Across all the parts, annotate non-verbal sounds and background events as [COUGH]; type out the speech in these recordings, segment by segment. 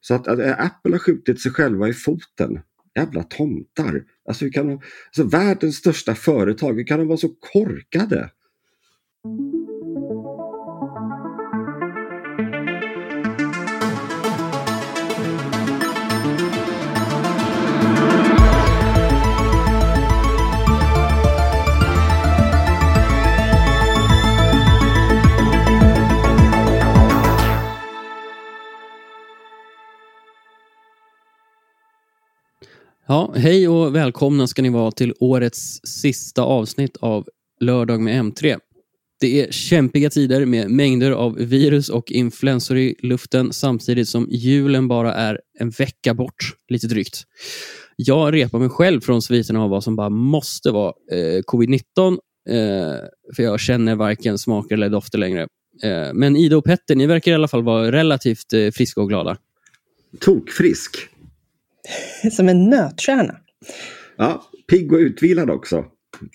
Så att, att eh, Apple har skjutit sig själva i foten. Jävla tomtar. Alltså, hur kan de, alltså världens största företag, hur kan de vara så korkade? Ja, hej och välkomna ska ni vara till årets sista avsnitt av Lördag med M3. Det är kämpiga tider med mängder av virus och influensor i luften samtidigt som julen bara är en vecka bort, lite drygt. Jag repar mig själv från sviterna av vad som bara måste vara eh, covid-19, eh, för jag känner varken smaker eller dofter längre. Eh, men Ida och Petter, ni verkar i alla fall vara relativt eh, friska och glada. Tokfrisk. [LAUGHS] Som en nötkärna. Ja, pigg och utvilad också.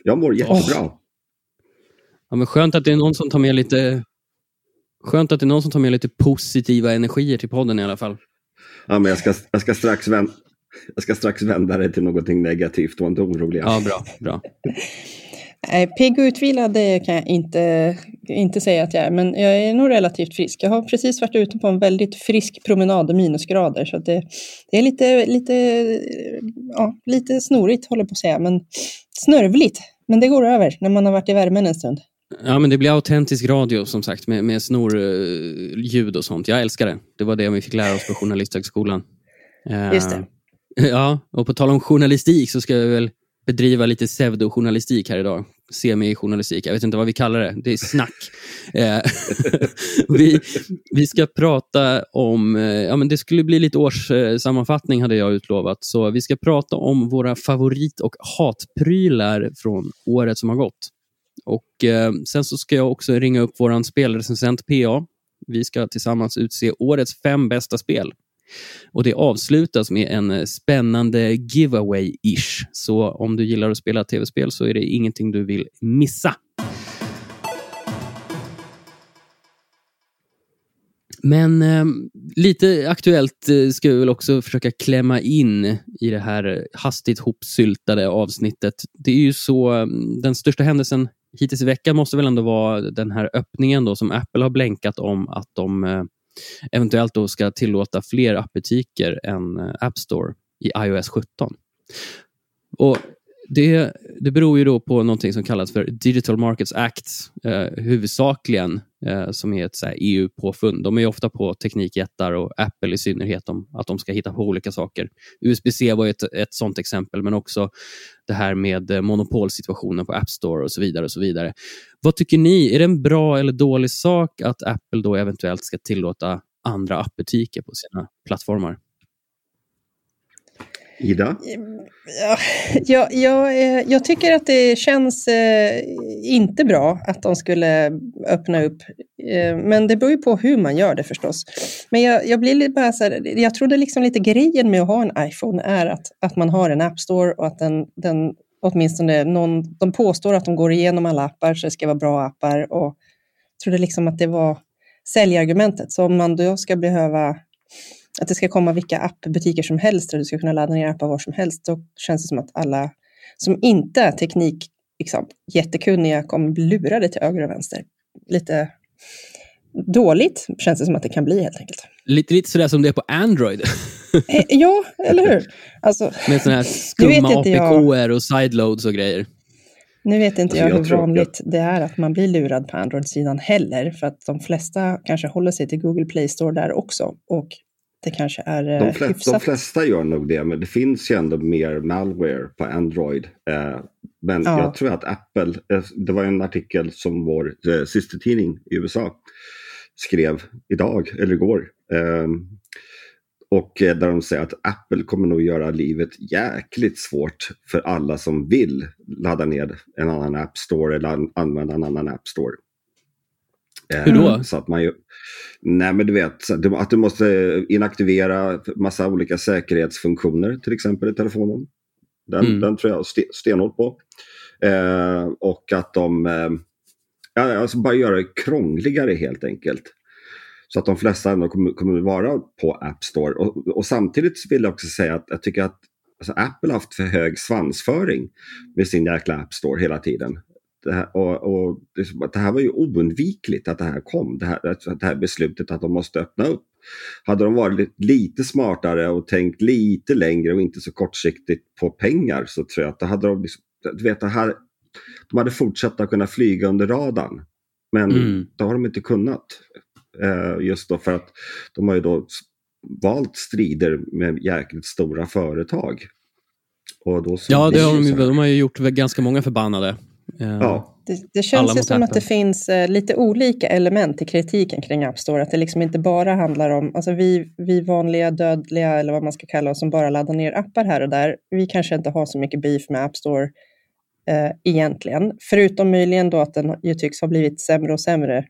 Jag mår jättebra. Ja, men skönt att det är någon som tar med lite Skönt att det är någon som tar med lite positiva energier till podden i alla fall. Ja, men jag ska, jag ska, strax, vända, jag ska strax vända det till någonting negativt. Var inte orolig. Ja, bra. bra. [LAUGHS] Pigg och utvilad det kan jag inte, inte säga att jag är, men jag är nog relativt frisk. Jag har precis varit ute på en väldigt frisk promenad i minusgrader, så det, det är lite, lite, ja, lite snorigt, håller på att säga, men snörvligt. Men det går över när man har varit i värmen en stund. Ja, men det blir autentisk radio som sagt med, med snorljud och sånt. Jag älskar det. Det var det vi fick lära oss på Journalisthögskolan. Just det. [LAUGHS] Ja, och på tal om journalistik så ska jag väl bedriva lite pseudojournalistik här idag. Semi-journalistik, jag vet inte vad vi kallar det. Det är snack. [LAUGHS] Eh, [LAUGHS] vi, vi ska prata om, eh, ja men det skulle bli lite årssammanfattning hade jag utlovat. Så vi ska prata om våra favorit och hatprylar från året som har gått. Och eh, Sen så ska jag också ringa upp vår spelrecensent PA. Vi ska tillsammans utse årets fem bästa spel. Och Det avslutas med en eh, spännande giveaway-ish. Så om du gillar att spela tv-spel så är det ingenting du vill missa. Men eh, lite aktuellt eh, ska vi väl också försöka klämma in i det här hastigt hopsyltade avsnittet. Det är ju så, eh, den största händelsen hittills i veckan måste väl ändå vara den här öppningen då som Apple har blänkat om att de eh, eventuellt då ska tillåta fler appbutiker än eh, App Store i iOS 17. Och det, det beror ju då på någonting som kallas för Digital Markets Act, eh, huvudsakligen, eh, som är ett EU-påfund. De är ofta på teknikjättar och Apple i synnerhet, om att de ska hitta på olika saker. USB-C var ett, ett sånt exempel, men också det här med eh, monopolsituationen på App Store och så vidare. och så vidare. Vad tycker ni? Är det en bra eller dålig sak att Apple då eventuellt ska tillåta andra appbutiker på sina plattformar? Ida? Ja, jag, jag, eh, jag tycker att det känns eh, inte bra att de skulle öppna upp. Eh, men det beror ju på hur man gör det förstås. Men jag, jag blir lite bara så här, jag trodde liksom lite grejen med att ha en iPhone är att, att man har en App Store och att den, den åtminstone någon, de påstår att de går igenom alla appar så det ska vara bra appar och jag trodde liksom att det var säljargumentet. Så om man då ska behöva att det ska komma vilka appbutiker som helst där du ska kunna ladda ner appar var som helst, då känns det som att alla som inte är teknik liksom, jättekunniga kommer bli lurade till höger och vänster. Lite dåligt känns det som att det kan bli helt enkelt. Lite, lite sådär som det är på Android. eh, ja, eller hur? Alltså, [LAUGHS] Med sådana här skumma APK-er och sideloads och grejer. Nu vet inte jag, alltså, jag hur vanligt jag... det är att man blir lurad på Android-sidan heller, för att de flesta kanske håller sig till Google Play Store där också. Och det kanske är de, eh, flesta, de flesta gör nog det, men det finns ju ändå mer malware på Android. Eh, men ja. jag tror att Apple, eh, det var en artikel som vår systertidning i USA skrev idag, eller igår. Och där de säger att Apple kommer nog göra livet jäkligt svårt för alla som vill ladda ner en annan App Store eller använda en annan App Store. Hur då? Så att man ju, nej men du vet, att du måste inaktivera massa olika säkerhetsfunktioner till exempel i telefonen. Den, mm. den tror jag stenhårt på. Eh, och att de eh, alltså bara göra det krångligare helt enkelt. Så att de flesta ändå kommer, kommer vara på App Store. Och, och samtidigt vill jag också säga att jag tycker att alltså Apple har haft för hög svansföring med sin jäkla App Store hela tiden. Det här, och, och det, det, här var ju oundvikligt att det här kom, det här, det här beslutet att de måste öppna upp. Hade de varit lite smartare och tänkt lite längre och inte så kortsiktigt på pengar så tror jag att det hade de, liksom, du vet, det här, de hade fortsatt att kunna flyga under radarn. Men mm. det har de inte kunnat. Eh, just då för att de har ju då valt strider med jäkligt stora företag. Och då ja, det har de, ju, de har ju gjort ganska många förbannade. Eh, ja. Det, det känns ju som att det finns eh, lite olika element i kritiken kring App Store. Att det liksom inte bara handlar om, alltså vi, vi vanliga dödliga, eller vad man ska kalla oss, som bara laddar ner appar här och där. Vi kanske inte har så mycket beef med App Store eh, egentligen. Förutom möjligen då att den ju tycks ha blivit sämre och sämre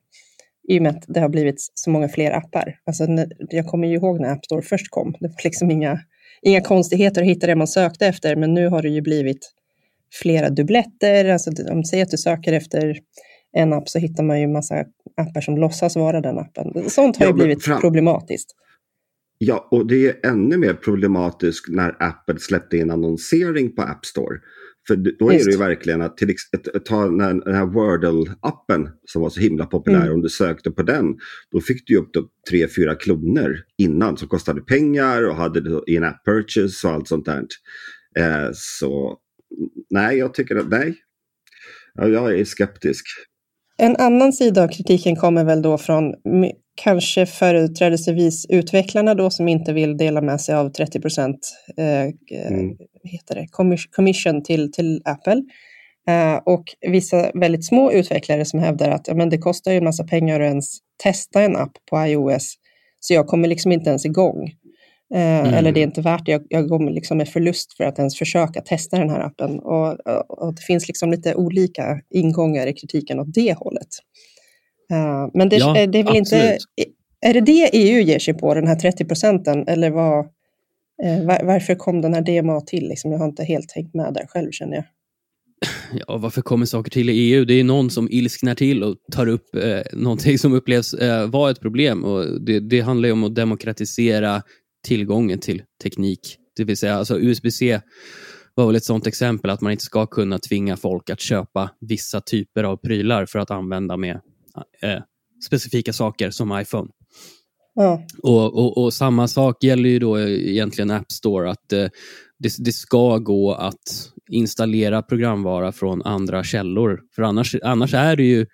i och med att det har blivit så många fler appar. Alltså, jag kommer ju ihåg när App Store först kom. Det var liksom inga, inga konstigheter att hitta det man sökte efter, men nu har det ju blivit flera dubbletter. Alltså, om du säger att du söker efter en app så hittar man ju massa appar som låtsas vara den appen. Sånt har ja, ju blivit fram... problematiskt. Ja, och det är ännu mer problematiskt när Apple släppte in annonsering på App Store. För då är Just. det ju verkligen att till, ta den här Wordle-appen som var så himla populär, mm. om du sökte på den, då fick du upp tre, fyra kloner innan som kostade pengar och hade in-app purchase och allt sånt där. Eh, så nej, jag tycker att nej. Jag är skeptisk. En annan sida av kritiken kommer väl då från kanske företrädesvis utvecklarna då som inte vill dela med sig av 30 procent eh, mm. heter det, commission till, till Apple. Eh, och vissa väldigt små utvecklare som hävdar att ja, men det kostar ju en massa pengar att ens testa en app på iOS, så jag kommer liksom inte ens igång. Eh, mm. Eller det är inte värt det, jag, jag går liksom med förlust för att ens försöka testa den här appen. Och, och det finns liksom lite olika ingångar i kritiken åt det hållet. Uh, men det, ja, det är väl absolut. inte... Är det det EU ger sig på, den här 30 procenten? Eller vad, uh, var, varför kom den här DMA till? Liksom, jag har inte helt hängt med där själv känner jag. [LAUGHS] Ja, varför kommer saker till i EU? Det är någon som ilsknar till och tar upp eh, någonting som upplevs eh, vara ett problem. Och det, det handlar ju om att demokratisera tillgången till teknik. Det vill säga, alltså USB-C var väl ett sånt exempel att man inte ska kunna tvinga folk att köpa vissa typer av prylar för att använda med eh, specifika saker som iPhone. Ja. Och, och, och, samma sak gäller ju då egentligen App Store, att eh, det, det, ska gå att installera programvara från andra källor. För annars, annars är det ju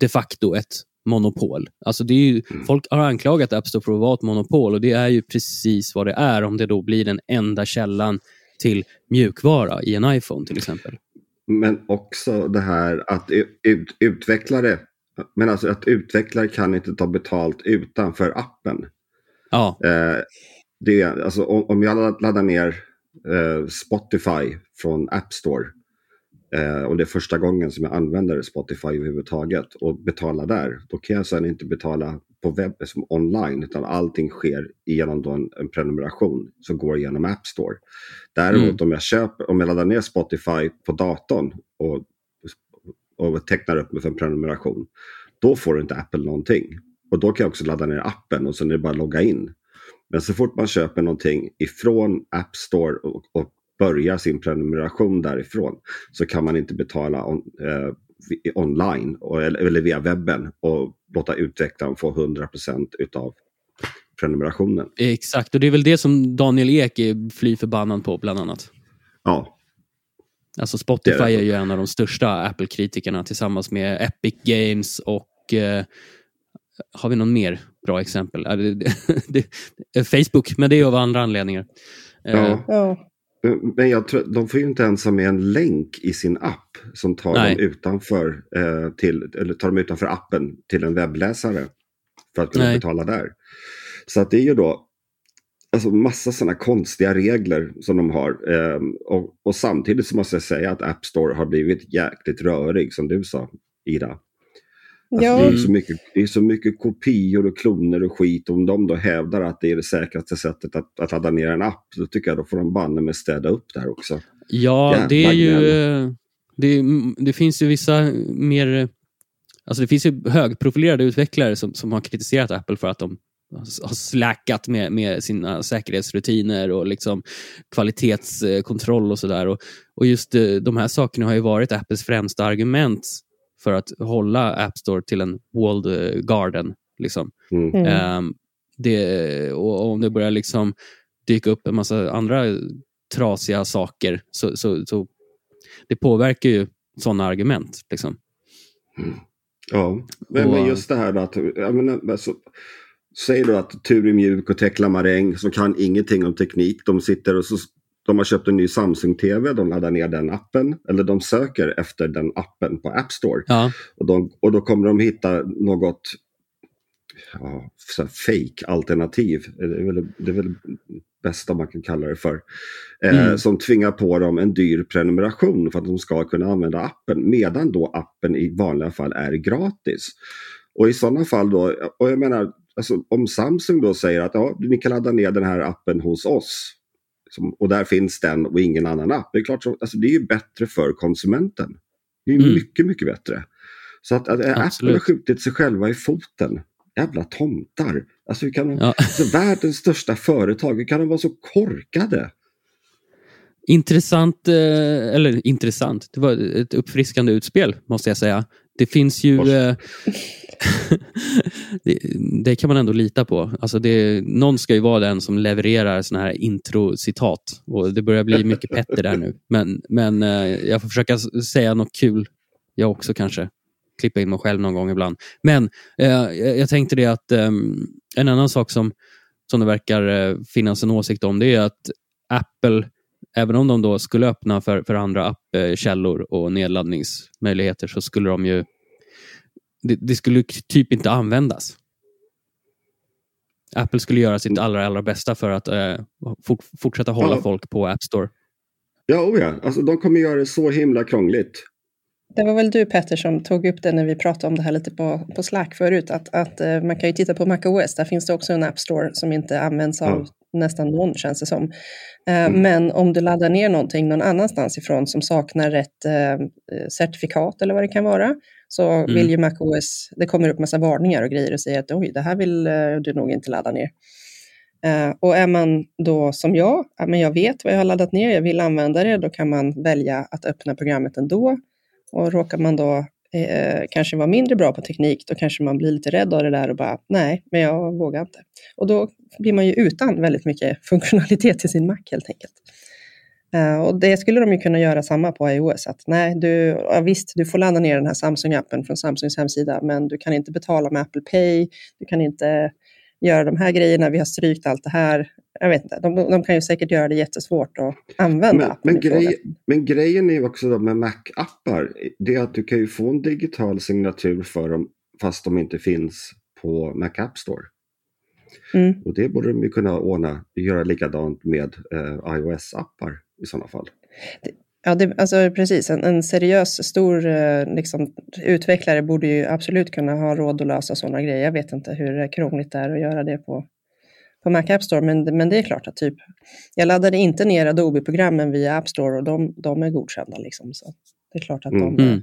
de facto ett monopol. Alltså det är ju, mm. Folk har anklagat App Store för att vara ett monopol och det är ju precis vad det är om det då blir den enda källan till mjukvara i en iPhone till exempel. Men också det här att ut, utvecklare men alltså att utvecklare kan inte ta betalt utanför appen. Ja. Eh, det, alltså, om, om jag laddar ner eh, Spotify från App Store eh, och det är första gången som jag använder Spotify överhuvudtaget och betalar där, då kan jag sedan inte betala på webb som online utan allting sker genom en, en, prenumeration som går genom App Store. Däremot mm. om jag köper, om jag laddar ner Spotify på datorn och och tecknar upp mig för en prenumeration. Då får inte Apple någonting. Och då kan jag också ladda ner appen och sen är det bara att logga in. Men så fort man köper någonting ifrån App Store och, och börjar sin prenumeration därifrån så kan man inte betala on, eh, online och, eller via webben och låta utvecklaren få 100% utav prenumerationen. Exakt, och det är väl det som Daniel Ek är fly förbannad på bland annat. Ja, Alltså Spotify det är, det. är ju en av de största Apple-kritikerna tillsammans med Epic Games och eh, har vi någon mer bra exempel? [LAUGHS] Facebook, men det är av andra anledningar. Ja. ja. Men jag tror, de får ju inte ens ha med en länk i sin app som tar Nej. dem utanför, eh, till, eller tar dem utanför appen till en webbläsare för att kunna Nej. betala där. Så att det är ju då alltså massa sådana konstiga regler som de har. Eh, och, och, samtidigt så måste jag säga att App Store har blivit jäkligt rörig som du sa, Ida. Alltså det, är så mycket, det är så mycket kopior och kloner och skit. Om de då hävdar att det är det säkraste sättet att, att ladda ner en app, så tycker jag då får de banne med städa upp där också. Ja, Jävla det är ju... Det, det, finns ju vissa mer Alltså det finns ju högprofilerade utvecklare som, som har kritiserat Apple för att de har släckat med, med sina säkerhetsrutiner och liksom kvalitetskontroll och sådär. Och, och just eh, de här sakerna har ju varit Apples främsta argument för att hålla App Store till en walled eh, garden. Liksom. Mm. Mm. Um, det, och om det börjar liksom dyka upp en massa andra trasiga saker så, så, så det påverkar ju sådana argument. Liksom. Ja, men, Och- men just det här att, jag menar, alltså, säg då att Tur är mjuk och Tekla Maräng som kan ingenting om teknik, de sitter och så, de har köpt en ny Samsung-TV, de laddar ner den appen, eller de söker efter den appen på App Store. Ja, Och, de, och då kommer de hitta något ja, så här fake alternativ. Det är väl det är väl bästa man kan kalla det för. Eh, Mm. Som tvingar på dem en dyr prenumeration för att de ska kunna använda appen. Medan då appen i vanliga fall är gratis. Och i sådana fall då, och jag menar, alltså, om Samsung då säger att ja, ni kan ladda ner den här appen hos oss. Som, och där finns den och ingen annan app. Det är klart, så, alltså, det är ju bättre för konsumenten. Det är Mm. mycket, mycket bättre. Så att, att Apple har skjutit sig själva i foten. Jävla tomtar. Alltså, hur kan de, ja. alltså, världens största företag, hur kan de vara så korkade? Intressant, eh, eller intressant, det var ett uppfriskande utspel måste jag säga. Det finns ju... Eh, [LAUGHS] det, det kan man ändå lita på. Alltså det, någon ska ju vara den som levererar såna här introcitat. Och det börjar bli mycket Petter där nu. Men, men eh, jag får försöka säga något kul jag också kanske. Klippa in mig själv någon gång ibland. Men eh, jag, tänkte det att ehm, en annan sak som, som det verkar eh, finnas en åsikt om det är att Apple även om de då skulle öppna för, för andra appkällor och nedladdningsmöjligheter så skulle de ju det, det skulle typ inte användas. Apple skulle göra sitt allra, allra bästa för att eh, fort, fortsätta hålla Ja. folk på App Store. Ja, oh ja. Alltså, de kommer göra det så himla krångligt. Det var väl du Petter som tog upp det när vi pratade om det här lite på, på Slack förut. Att, att eh, man kan ju titta på MacOS, där finns det också en App Store som inte används av nästan någon känns det som. Eh, Mm. Men om du laddar ner någonting någon annanstans ifrån som saknar rätt eh, certifikat eller vad det kan vara, så Mm. vill ju MacOS, det kommer upp massa varningar och grejer och säger att oj, det här vill du nog inte ladda ner. Och är man då som jag, ja, men jag vet vad jag har laddat ner, jag vill använda det, då kan man välja att öppna programmet ändå. Och råkar man då eh, kanske vara mindre bra på teknik, då kanske man blir lite rädd av det där och bara, nej, men jag vågar inte. Och då blir man ju utan väldigt mycket [LAUGHS] funktionalitet till sin Mac helt enkelt. Eh, och det skulle de ju kunna göra samma på iOS, att nej, du, ja, visst, du får ladda ner den här Samsung-appen från Samsungs hemsida, men du kan inte betala med Apple Pay, du kan inte göra de här grejerna, vi har strykt allt det här. Jag vet inte, de, de kan ju säkert göra det jättesvårt att använda Men, appen men, grej, men grejen är ju också då med Mac-appar, det är att du kan ju få en digital signatur för dem fast de inte finns på Mac App Store. Mm. Och det borde de ju kunna ordna, göra likadant med eh, iOS-appar i sådana fall. Ja, det, alltså precis. En, en seriös, stor eh, liksom, utvecklare borde ju absolut kunna ha råd att lösa sådana grejer. Jag vet inte hur krångligt det är att göra det på, på Mac App Store, men, men det är klart att typ, jag laddade inte ner Adobe-programmen via App Store och de, de är godkända. Liksom, så det är klart att de Mm. Mm.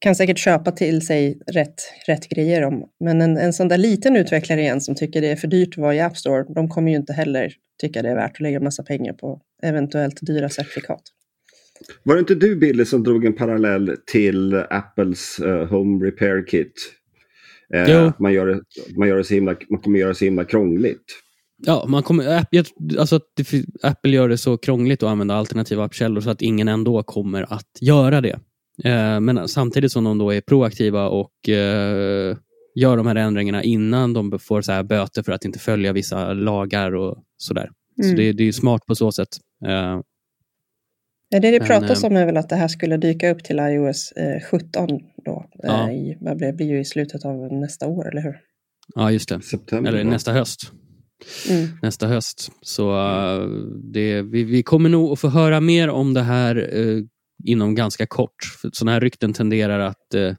kan säkert köpa till sig rätt, rätt grejer. Om, men en, en sån där liten utvecklare igen som tycker det är för dyrt att vara i App Store, de kommer ju inte heller tycka det är värt att lägga massa pengar på eventuellt dyra certifikat. Var det inte du Billy som drog en parallell till Apples eh, Home Repair Kit? Eh, man, gör det, man, gör det så himla, man kommer göra det så himla krångligt. Ja, man kommer, App- alltså Apple gör det så krångligt att använda alternativa appkällor så att ingen ändå kommer att göra det. Eh, men samtidigt som de då är proaktiva och eh, gör de här ändringarna innan de får så här böter för att inte följa vissa lagar och sådär. Så Mm. det, det är ju smart på så sätt. Eh, det det Men, pratas eh, om är väl att det här skulle dyka upp till iOS eh, 17 då. Ja. Eh, i, det blir ju i slutet av nästa år, eller hur? ja, just det. September. Eller nästa höst. Mm. nästa höst. Så eh, det, vi, vi kommer nog att få höra mer om det här eh, inom ganska kort. För sådana här rykten tenderar att eh,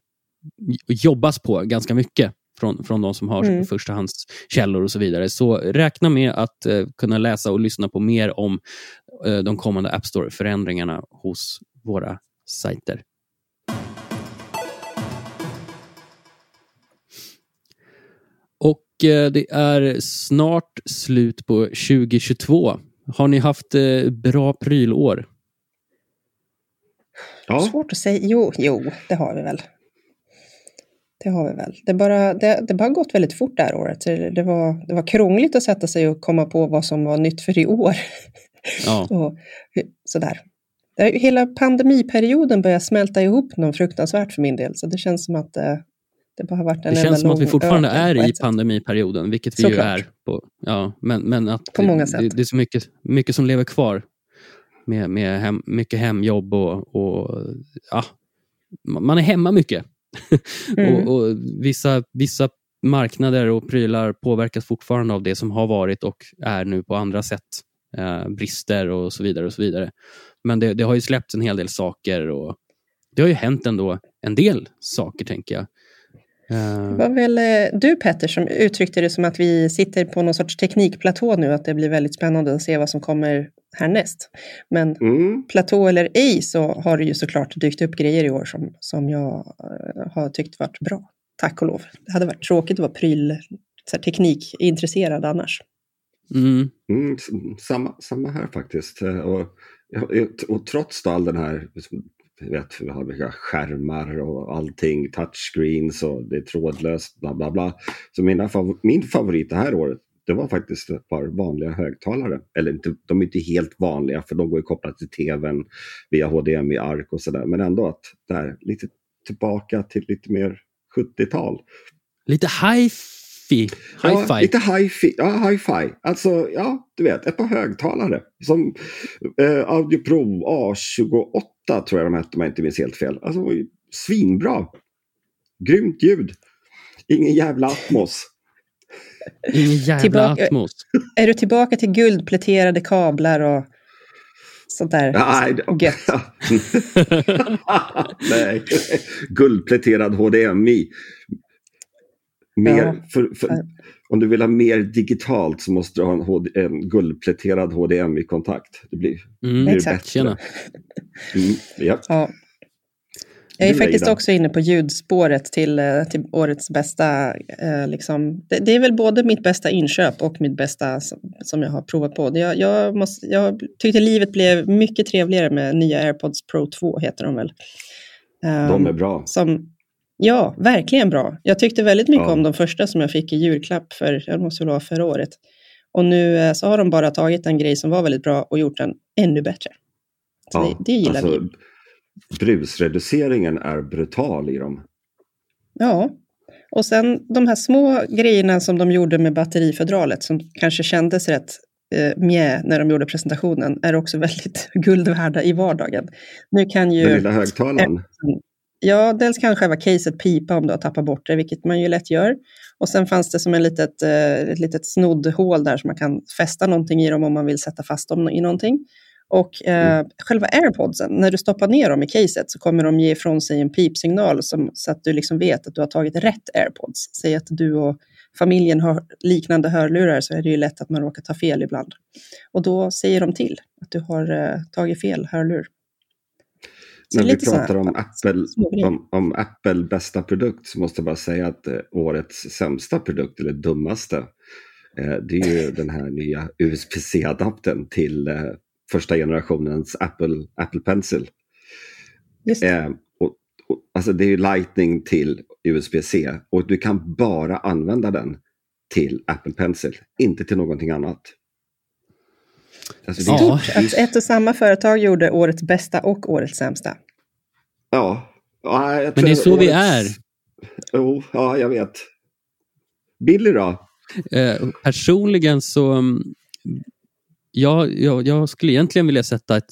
jobbas på ganska mycket från, från de som har mm. förstahandskällor och så vidare. Så räkna med att eh, kunna läsa och lyssna på mer om eh, de kommande App Store-förändringarna hos våra sajter. Och eh, det är snart slut på 2022. Har ni haft eh, bra prylår? Ja. Svårt att säga. Jo, jo, det har vi väl. Det har vi väl. Det, bara, det, det bara gått väldigt fort det här året. Det var, det var krångligt att sätta sig och komma på vad som var nytt för i år. Ja. [LAUGHS] och, sådär. Hela pandemiperioden börjar smälta ihop något fruktansvärt för min del. Så det känns som att det, det bara har varit en Det känns som att vi fortfarande är i pandemiperioden, vilket vi Såklart. ju är. På, ja, men, men att på många sätt. Det, det är så mycket, mycket som lever kvar med, med hem, mycket hemjobb och, och ja, man är hemma mycket. [LAUGHS] Mm. och, och, vissa, vissa marknader och prylar påverkas fortfarande av det som har varit och är nu på andra sätt. Eh, brister och så vidare. och så vidare. Men det, det, har ju släppts en hel del saker och det har ju hänt ändå en del saker, tänker jag. Det var väl eh, du Petter som uttryckte det som att vi sitter på någon sorts teknikplatå nu, att det blir väldigt spännande att se vad som kommer härnäst. Men mm. platå eller ej så har det ju såklart dykt upp grejer i år som, som jag eh, har tyckt varit bra. Tack och lov. Det hade varit tråkigt att vara pryl, så här, teknikintresserad annars. Mm. Mm, samma, samma här faktiskt. Eh, och, och trots all den här vet, vi har vilka skärmar och allting, touchscreens och det är trådlöst, bla bla bla. Så mina, min favorit det här året, det var faktiskt ett par vanliga högtalare. Eller inte, de är inte helt vanliga för de går ju kopplat till tvn via HDMI-ark och sådär. Men ändå att där, lite tillbaka till lite mer 70-tal. Lite hi-fi. Hi-fi. Ja, lite hi-fi. Ja, hi-fi. Alltså, ja, du vet, ett par högtalare. Som eh, Audio Pro A28 tror jag de hette om jag inte minns helt fel. Alltså, var ju svinbra. Grymt ljud. Ingen jävla Atmos. Ingen [LAUGHS] jävla tillbaka, Atmos. Är du tillbaka till guldpläterade kablar och sånt där Nej, gött? [LAUGHS] Nej, guldpläterad HDMI. Mer, ja. för, för, om du vill ha mer digitalt så måste du ha en, HD, en guldpläterad HDMI-kontakt. Det blir, mm, blir bättre. Mm, ja. ja. Jag är faktiskt också inne på ljudspåret till, eh, till årets bästa. Eh, liksom. det, det, är väl både mitt bästa inköp och mitt bästa som, som jag har provat på. Jag, jag, måste, jag tyckte livet blev mycket trevligare med nya AirPods Pro 2, heter de väl. Um, de är bra. Som, ja, verkligen bra. Jag tyckte väldigt mycket ja. om de första som jag fick i julklapp för, jag måste vara förra året. Och nu eh, så har de bara tagit en grej som var väldigt bra och gjort den ännu bättre. Så ja, det, det gillar alltså, vi brusreduceringen är brutal i dem. Ja, och sen de här små grejerna som de gjorde med batterifodralet som kanske kändes rätt eh, mjä när de gjorde presentationen är också [LAUGHS] väldigt guld värda i vardagen. Nu kan ju... Den lilla högtalaren? Ja, dels kan själva caset pipa om du har tappat bort det, vilket man ju lätt gör. Och sen fanns det som en litet, eh, ett litet snoddhål där som man kan fästa någonting i dem om man vill sätta fast dem i någonting. Och eh, mm. själva airpodsen, när du stoppar ner dem i caset så kommer de ge ifrån sig en pipsignal som, så att du liksom vet att du har tagit rätt airpods. Säg att du och familjen har liknande hörlurar så är det ju lätt att man råkar ta fel ibland. Och då säger de till att du har eh, tagit fel hörlur. Så När vi pratar om Apple, om, om, Apple bästa produkt så måste jag bara säga att eh, årets sämsta produkt, eller dummaste, eh, det är ju den här nya USB-C-adaptern till eh, första generationens Apple, Apple Pencil. Just det. Eh, och, och, alltså det är Lightning till USB-C och du kan bara använda den till Apple Pencil, inte till någonting annat. Alltså, det ja. Stort att ett och samma företag gjorde årets bästa och årets sämsta. Ja. ja Men det är så årets... vi är. Jo, ja, jag vet. Billy då? Eh, personligen så mm, jag, jag, jag, skulle egentligen vilja sätta ett,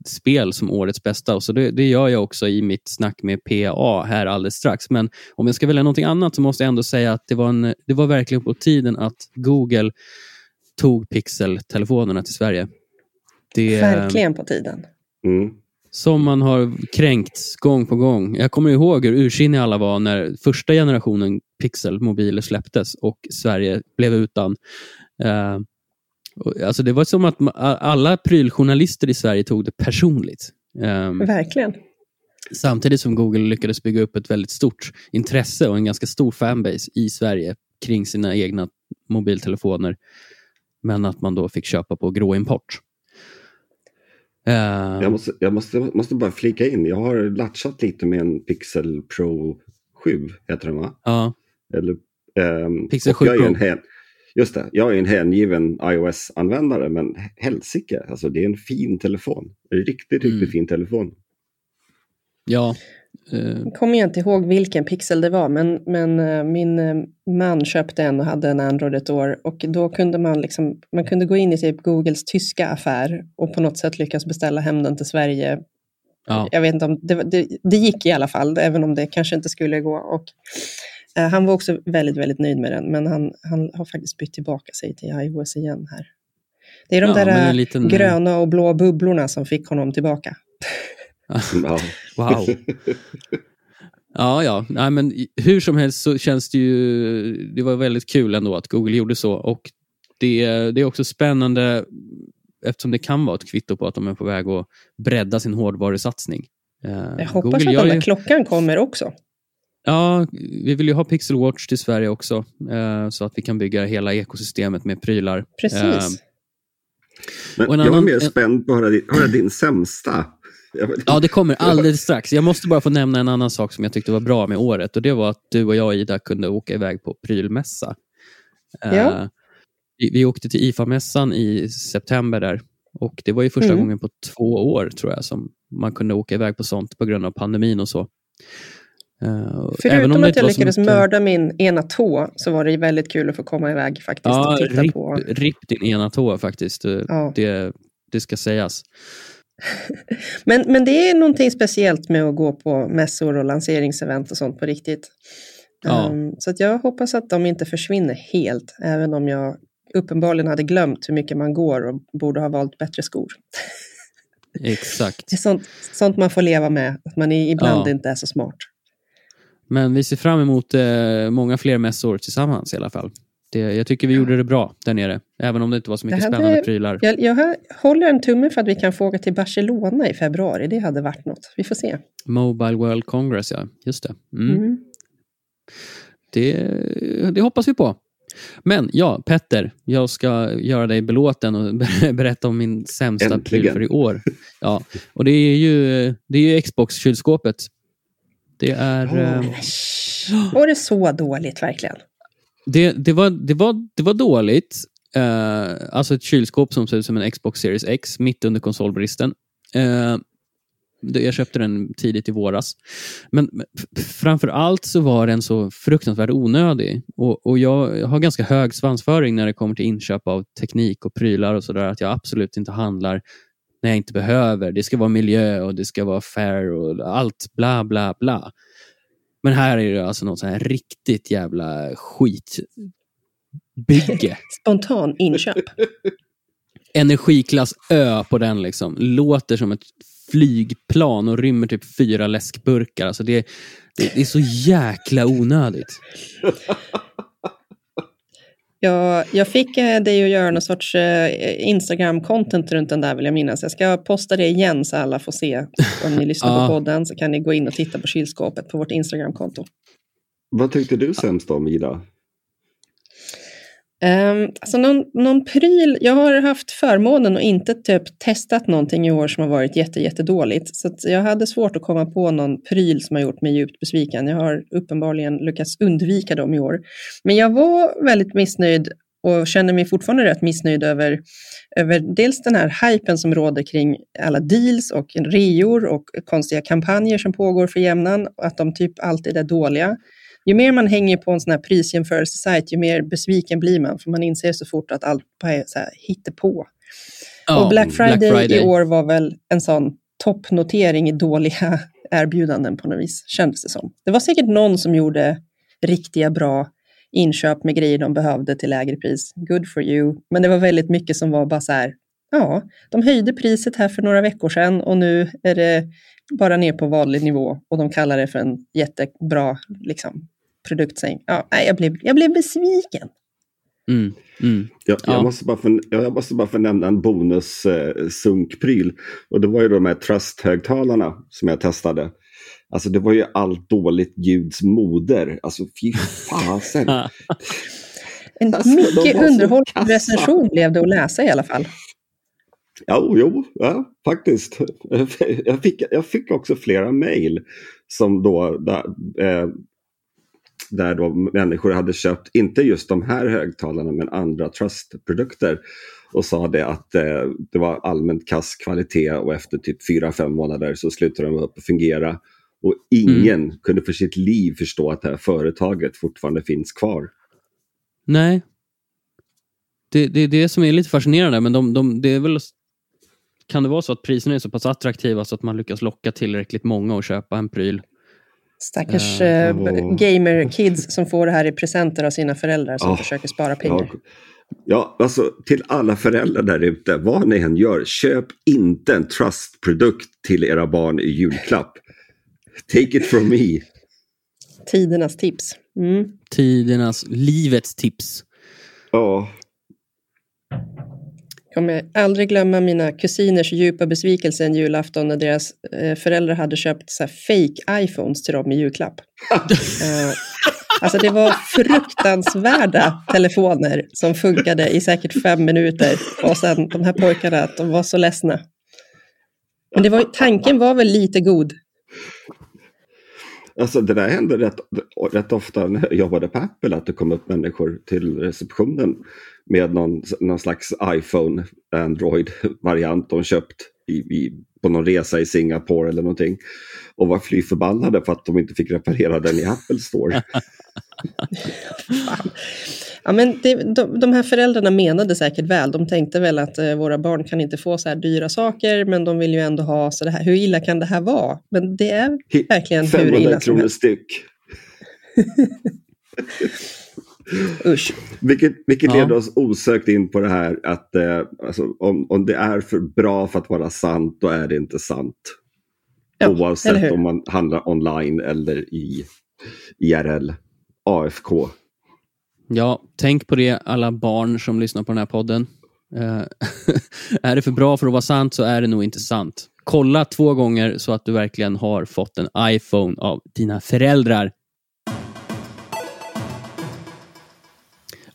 ett, spel som årets bästa och så det, det, gör jag också i mitt snack med PA här alldeles strax. Men om jag ska välja någonting annat så måste jag ändå säga att det var, en, det var verkligen på tiden att Google tog Pixel-telefonerna till Sverige. Det, verkligen på tiden. Mm. Som man har kränkt gång på gång. Jag kommer ihåg hur ursinniga alla var när första generationen Pixel-mobiler släpptes och Sverige blev utan. Uh, Alltså det var som att alla pryljournalister i Sverige tog det personligt. Um, Verkligen. Samtidigt som Google lyckades bygga upp ett väldigt stort intresse och en ganska stor fanbase i Sverige kring sina egna mobiltelefoner. Men att man då fick köpa på gråimport. Uh, jag måste, jag måste, måste bara flika in, jag har latchat lite med en Pixel Pro 7, heter den va? Ja. Eller, um, Pixel 7 Pro. Just det, jag är en hängiven iOS-användare, men helsike, alltså det är en fin telefon. En riktigt, riktigt mm. fin telefon. Ja, jag kommer jag inte ihåg vilken pixel det var, men, men uh, min uh, man köpte en och hade en Android ett år och då kunde man liksom, man kunde gå in i typ Googles tyska affär och på något sätt lyckas beställa hem den till Sverige. Ja. Jag vet inte om, det, det, det, gick i alla fall, även om det kanske inte skulle gå. Och, han var också väldigt, väldigt nöjd med den, men han, han har faktiskt bytt tillbaka sig till iOS igen här. Det är de ja, där liten... gröna och blå bubblorna som fick honom tillbaka. [LAUGHS] wow. Ja, ja. Nej, men hur som helst så känns det ju... Det var väldigt kul ändå att Google gjorde så. Och det, det är också spännande eftersom det kan vara ett kvitto på att de är på väg att bredda sin hårdvarusatsning. Eh, Jag hoppas Google att den där ju... klockan kommer också. Ja, vi vill ju ha Pixel Watch till Sverige också, eh, så att vi kan bygga hela ekosystemet med prylar. Precis. Eh, Men jag annan... var mer spänd på att höra din, höra din sämsta Ja, det kommer alldeles strax. Jag måste bara få nämna en annan sak som jag tyckte var bra med året. Och Det var att du och jag, Ida, kunde åka iväg på prylmässa. Ja. Uh, vi, vi, åkte till IFA-mässan i september där. Och Det var ju första mm. gången på två år tror jag som man kunde åka iväg på sånt på grund av pandemin och så. Uh, Förutom att jag lyckades mycket... mörda min ena tå så var det väldigt kul att få komma iväg faktiskt ja, och titta rip, på. Ripp din ena tå faktiskt. Ja. Det, det ska sägas. [LAUGHS] men, men det är någonting speciellt med att gå på mässor och lanseringsevent och sånt på riktigt. Ja. Um, så att jag hoppas att de inte försvinner helt, även om jag uppenbarligen hade glömt hur mycket man går och borde ha valt bättre skor. [LAUGHS] Exakt. Det är sånt, sånt man får leva med, att man ibland ja. inte är så smart. Men vi ser fram emot eh, många fler mässor tillsammans i alla fall. Det, jag tycker vi gjorde det bra där nere, även om det inte var så mycket hade, spännande prylar. Jag, jag håller en tumme för att vi kan få åka till Barcelona i februari. Det hade varit något. Vi får se. Mobile World Congress, ja. Just det. Mm. Mm. Det, det hoppas vi på. Men ja, Petter, jag ska göra dig belåten och [LAUGHS] berätta om min sämsta pryl för i år. Ja, och det är ju, det är ju Xbox-kylskåpet. Det är... Oh. Var det så dåligt verkligen? Det, det, var, det, var, det var dåligt. Uh, alltså ett kylskåp som ser ut som en Xbox Series X mitt under konsolbristen. Uh, jag köpte den tidigt i våras. Men framför allt så var den så fruktansvärt onödig. Och, och jag har ganska hög svansföring när det kommer till inköp av teknik och prylar och sådär. Att jag absolut inte handlar när jag inte behöver. Det ska vara miljö och det ska vara fair och allt bla bla bla. Men här är det alltså något så här riktigt jävla skitbygge. [LAUGHS] Spontan inköp. Energiklass Ö på den liksom. Låter som ett flygplan och rymmer typ fyra läskburkar. Alltså det, det, det är så jäkla onödigt. [LAUGHS] Jag, jag fick eh, dig att göra någon sorts eh, Instagram-content runt den där vill jag minnas. Jag ska posta det igen så alla får se. Om ni [LAUGHS] lyssnar ja. på podden så kan ni gå in och titta på kylskåpet på vårt Instagram-konto. Vad tyckte du sämst om Ida? Um, alltså någon, någon pryl, jag har haft förmånen och inte typ testat någonting i år som har varit jätte, jättedåligt. Så jag hade svårt att komma på någon pryl som har gjort mig djupt besviken. Jag har uppenbarligen lyckats undvika dem i år. Men jag var väldigt missnöjd och känner mig fortfarande rätt missnöjd över, över dels den här hypen som råder kring alla deals och reor och konstiga kampanjer som pågår för jämnan, att de typ alltid är dåliga ju mer man hänger på en sån här prisjämförelsesajt, ju mer besviken blir man, för man inser så fort att allt bara är så här hittepå. Oh, och Black Friday, Black Friday, i år var väl en sån toppnotering i dåliga [LAUGHS] erbjudanden på något vis, kändes det som. Det var säkert någon som gjorde riktiga bra inköp med grejer de behövde till lägre pris. Good for you. Men det var väldigt mycket som var bara så här, ja, de höjde priset här för några veckor sedan och nu är det bara ner på vanlig nivå och de kallar det för en jättebra liksom, produktsäng. Ja, jag, blev, jag blev besviken. Mm, mm. Jag, jag, måste bara för, jag måste bara få nämna en bonus eh. Och det var ju de här Trust-högtalarna som jag testade. Alltså det var ju allt dåligt ljuds moder. Alltså fy fasen. [LAUGHS] en alltså, mycket underhållande recension blev det att läsa i alla fall. Ja, jo, ja, faktiskt. [LAUGHS] Jag fick, jag fick också flera mejl som då, där, eh, där då människor hade köpt, inte just de här högtalarna, men andra Trust-produkter och sa det att eh, det var allmänt kass kvalitet och efter typ 4-5 månader så slutade de upp att fungera. Och ingen mm. kunde för sitt liv förstå att det här företaget fortfarande finns kvar. Nej. Det är det, det som är lite fascinerande, men de, de, det är väl kan det vara så att priserna är så pass attraktiva så att man lyckas locka tillräckligt många att köpa en pryl? Stackars uh, äh, gamer-kids som får det här i presenter av sina föräldrar som oh, försöker spara pengar. Ja. Ja, alltså till alla föräldrar där ute, vad ni än gör, köp inte en Trust-produkt till era barn i julklapp. Take it from me. Tidernas tips. Mm. Tidernas, livets tips. Ja, kommer aldrig glömma mina kusiners djupa besvikelse en julafton när deras eh, föräldrar hade köpt så fake iPhones till dem i julklapp. [LAUGHS] eh, alltså det var fruktansvärda telefoner som funkade i säkert fem minuter och sen de här pojkarna, de var så ledsna. Men det var, tanken var väl lite god. Alltså det där hände rätt, rätt ofta när jag jobbade på Apple, att det kom upp människor till receptionen med någon, någon slags iPhone, Android-variant de köpt i, i, på någon resa i Singapore eller någonting. Och var fly förbannade för att de inte fick reparera den i Apple Store. [LAUGHS] ja, men det, de, de här föräldrarna menade säkert väl. De tänkte väl att eh, våra barn kan inte få så här dyra saker, men de vill ju ändå ha så det här. Hur illa kan det här vara? Men det är verkligen hur illa som helst. styck. [LAUGHS] Usch. Vilket, vilket ja. leder oss osökt in på det här att eh, alltså, om, om det är för bra för att vara sant, då är det inte sant. Ja, Oavsett om man handlar online eller i IRL, AFK. Ja, tänk på det alla barn som lyssnar på den här podden. Eh, [LAUGHS] är det för bra för att vara sant så är det nog inte sant. Kolla två gånger så att du verkligen har fått en iPhone av dina föräldrar.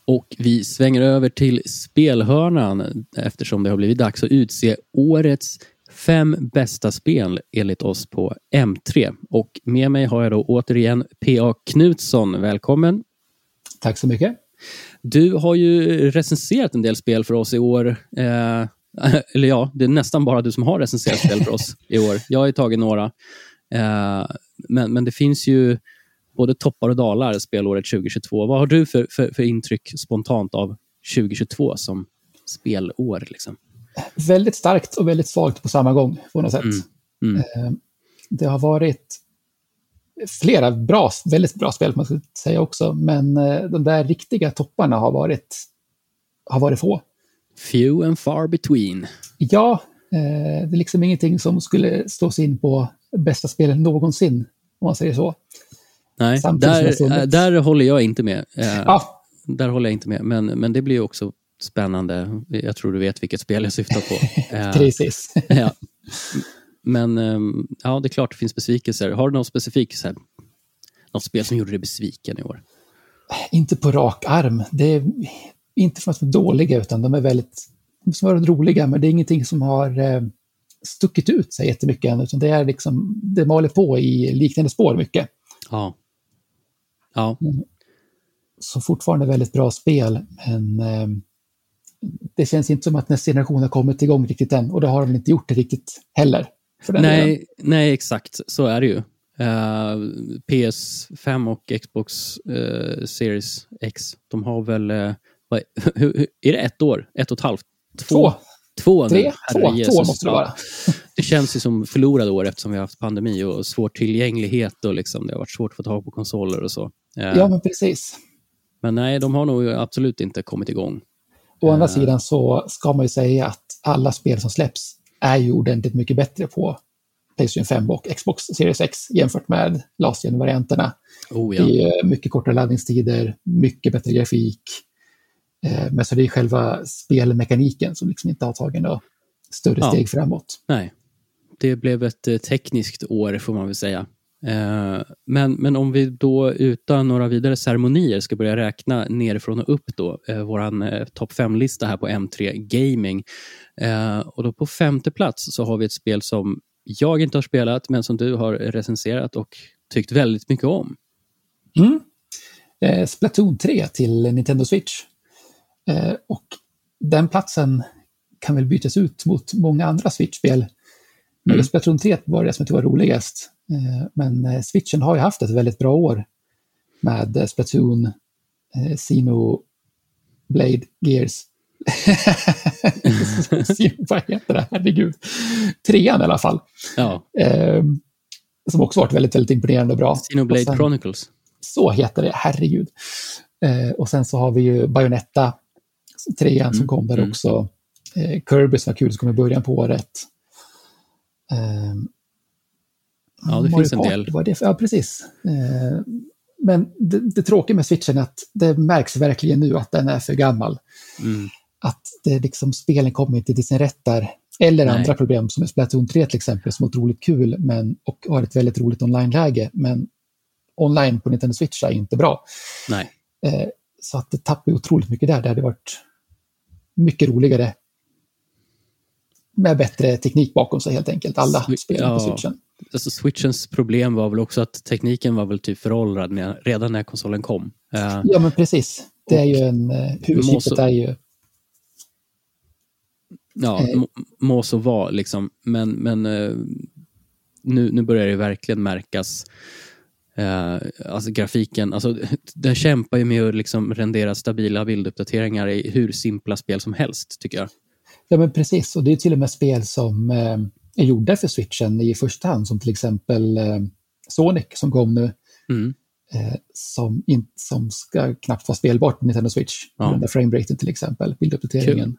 Och vi svänger över till spelhörnan eftersom det har blivit dags att utse årets fem bästa spel enligt oss på M3. Och med mig har jag då återigen P.A. Knutsson. Välkommen! Tack så mycket! Du har ju recenserat en del spel för oss i år. Eh, [LAUGHS] eller ja, det är nästan bara du som har recenserat spel för oss i år. Jag har ju tagit några. Eh, men, men det finns ju både toppar och dalar spelåret 2022. Vad har du för, för, för intryck spontant av 2022 som spelår? Liksom? Väldigt starkt och väldigt svagt på samma gång på något sätt. Mm. Mm. Eh, det har varit flera bra, väldigt bra spel, man ska säga också, men eh, de där riktiga topparna har varit, har varit få. Few and far between. Ja, eh, det är liksom ingenting som skulle slås in på bästa spelen någonsin, om man säger så. Nej, där, där håller jag inte med. Ja. Där håller jag inte med, men, men det blir också spännande. Jag tror du vet vilket spel jag syftar på. [LAUGHS] Precis. [LAUGHS] ja. Men ehm, ja, det är klart det finns besvikelser. Har du något specifikt, så här, något spel som gjorde dig besviken i år? Inte på rak arm. Det är inte för att vara dåliga, utan de är väldigt har varit roliga, men det är ingenting som har eh, stuckit ut sig jättemycket än, utan det är liksom, det maler på i liknande spår mycket. Ja. Ja. Mm. Så fortfarande väldigt bra spel, men eh, det känns inte som att nästa generation har kommit igång riktigt än och det har de inte gjort det riktigt heller. Nej, nej, exakt så är det ju. Uh, eh, PS5 och Xbox uh, Series X, de har väl, uh, vad, [LAUGHS] är det ett år? Ett och ett halvt? Två? Två, Tre? Två, två måste det vara. det känns ju som förlorade år eftersom vi har haft pandemi och svår tillgänglighet och liksom, det har varit svårt att få tag på konsoler och så. ja, men precis. Men nej, de har nog absolut inte kommit igång. Å andra sidan så ska man ju säga att alla spel som släpps är ju ordentligt mycket bättre på Playstation 5 och Xbox Series X jämfört med last varianterna oh, ja. Det är mycket kortare laddningstider, mycket bättre grafik. Eh, men så det är själva spelmekaniken som liksom inte har tagit några större ja. steg framåt. Nej, det blev ett eh, tekniskt år får man väl säga. Eh, men, men om vi då utan några vidare ceremonier ska börja räkna nerifrån och upp då, eh, våran eh, topp 5-lista här på M3 Gaming. Eh, och då på femte plats så har vi ett spel som jag inte har spelat, men som du har recenserat och tyckt väldigt mycket om. Mm. Eh, Splatoon 3 till Nintendo Switch. Eh, och den platsen kan väl bytas ut mot många andra Switch-spel. Men mm. Splatoon 3 var det som jag tyckte var roligast. Eh, men eh, Switchen har ju haft ett väldigt bra år med eh, Splatoon, Sino, Blade, Gears. [LAUGHS] Vad heter det? Herregud. Trean i alla fall. Ja. Eh, som också varit väldigt, väldigt imponerande och bra. Xenoblade sen, Chronicles. Så heter det, herregud. Och sen så har vi ju Bayonetta, trean mm. som kom där mm. också. Kirby som var kul, som kom i början på året. Ja, det finns en del. Var det, ja, precis. Eh, men det, det tråkiga med switchen är att det märks verkligen nu att den är för gammal. Mm. Att det liksom, spelen kommer inte till sin rätt där. Eller Nej. andra problem som är Splatoon 3 till exempel, som är otroligt kul men, och har ett väldigt roligt online-läge. Men online på Nintendo Switch är inte bra. Nej. Eh, så att det tappar otroligt mycket där. Det hade varit mycket roligare med bättre teknik bakom sig helt enkelt. Alla spel ja, på switchen. Alltså switchens problem var väl också att tekniken var väl typ föråldrad när, redan när konsolen kom. Uh, ja, men precis. Det är ju en... Uh, huvudchippet är ju... Ja, uh, må så vara liksom. Men, men uh, nu, nu börjar det verkligen märkas. Uh, alltså grafiken, alltså, [LAUGHS] den kämpar ju med att liksom rendera stabila bilduppdateringar i hur simpla spel som helst, tycker jag. Ja, men precis. Och det är till och med spel som eh, är gjorda för switchen i första hand, som till exempel eh, Sonic som kom nu. Mm. Eh, som, in, som ska knappt vara spelbart på Nintendo Switch. Ja. Den där frameraten till exempel, bilduppdateringen.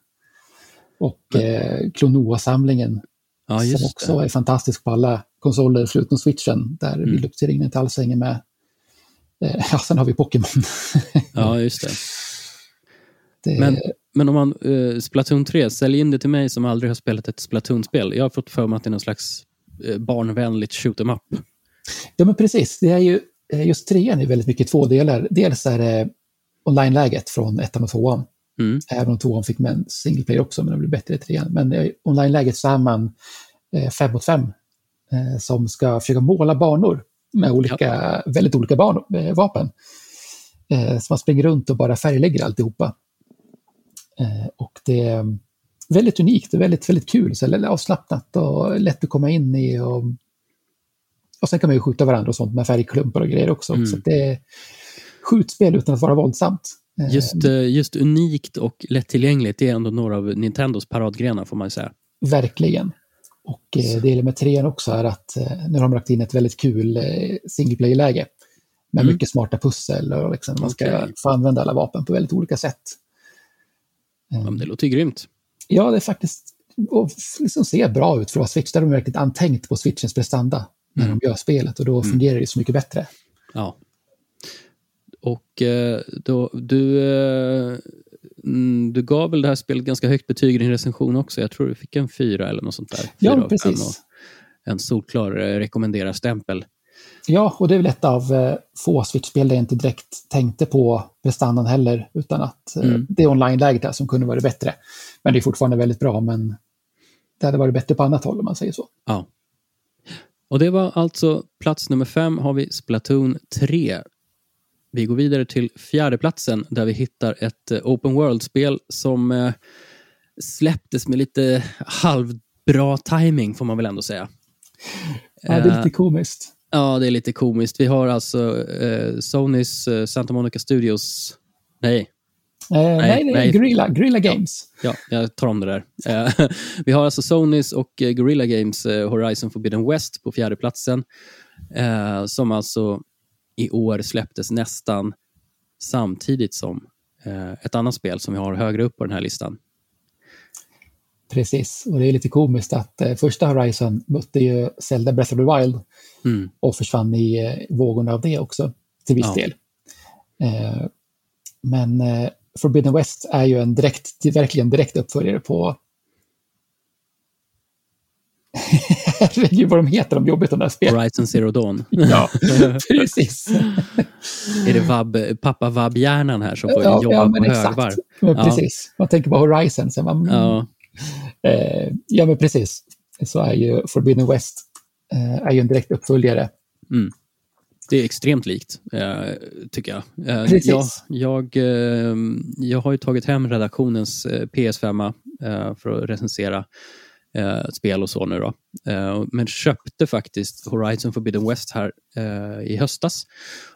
Och eh, Klonoa-samlingen. Ja, som också det. är fantastisk på alla konsoler förutom switchen, där mm. bilduppdateringen inte alls hänger med. Eh, [LAUGHS] ja, sen har vi Pokémon. ja, just det. Det. Men men om man, uh, Splatoon 3, sälj in det till mig som aldrig har spelat ett Splatoon-spel. Jag har fått för mig att det är någon slags uh, barnvänligt shoot em up. Ja, men precis. Det är ju, eh, just trean är väldigt mycket två delar. Dels är det online-läget från ettan och tvåan. Mm. Även om tvåan fick med en single player också, men det blir bättre i trean. Men online-läget så är man eh, fem mot fem eh, som ska försöka måla banor med olika, ja. väldigt olika eh, vapen. så man springer runt och bara färglägger alltihopa. Eh, och det är väldigt unikt och väldigt, väldigt kul, så avslappnat och lätt att komma in i. Och, och sen kan man ju skjuta varandra och sånt med färgklumpar och grejer också. Mm. Så det är skjutspel utan att vara våldsamt. Eh, just, eh, just unikt och lättillgängligt, det är ändå några av Nintendos paradgrenar får man säga. Verkligen. Och det gäller med trean också är att nu har de lagt in ett väldigt kul single player-läge. Med mm. mycket smarta pussel och liksom man ska okay. få använda alla vapen på väldigt olika sätt. Ja, det låter ju grymt. Ja, det är faktiskt och liksom ser bra ut för att vara Switch. Där har de verkligen antänkt på Switchens prestanda när mm. de gör spelet och då mm. fungerar det så mycket bättre. Ja. Och eh, då, du, eh, mm, du gav väl det här spelet ganska högt betyg i din recension också. Jag tror du fick en fyra eller något sånt där. Fyra ja, precis. en solklar eh, rekommenderar-stämpel. Ja, och det är väl ett av eh, få Switch-spel där jag inte direkt tänkte på prestandan heller, utan att eh, mm. det är online-läget där som kunde varit bättre. Men det är fortfarande väldigt bra, men det hade varit bättre på annat håll om man säger så. Ja. Och det var alltså plats nummer fem har vi Splatoon 3. Vi går vidare till fjärdeplatsen där vi hittar ett eh, Open World-spel som eh, släpptes med lite halvbra timing får man väl ändå säga. Ja, det är lite komiskt. Ja, det är lite komiskt. Vi har alltså eh, Sonys eh, Santa Monica Studios... Nej. Eh, nej, nej, nej. Guerrilla, Guerrilla Games. Ja, ja, jag tar om det där. Eh, [LAUGHS] vi har alltså Sonys och eh, Guerrilla Games eh, Horizon Forbidden West på fjärde platsen som alltså i år släpptes nästan samtidigt som ett annat spel som vi har högre upp på den här listan. Precis, och det är lite komiskt att eh, första Horizon mötte ju Zelda Breath of the Wild mm. och försvann i eh, vågorna av det också till viss ja. del. Eh, men eh, Forbidden West är ju en direkt, verkligen direkt uppföljare på [LAUGHS] Herregud vad de heter, de jobbigt de där spelen. Horizon Zero Dawn. ja, [LAUGHS] precis. är det vab, pappa vab-hjärnan här som får ja, jobba ja, men på exakt. högvarv? Ja. precis. Man tänker på Horizon. Så man, Ja, ja, men precis. Så är ju Forbidden West eh, är ju en direkt uppföljare. det är extremt likt, eh, tycker jag. Eh. Jag, jag, eh, jag har ju tagit hem redaktionens eh, PS5 eh, för att recensera eh, spel och så nu då. Eh, men köpte faktiskt Horizon Forbidden West här eh, i höstas.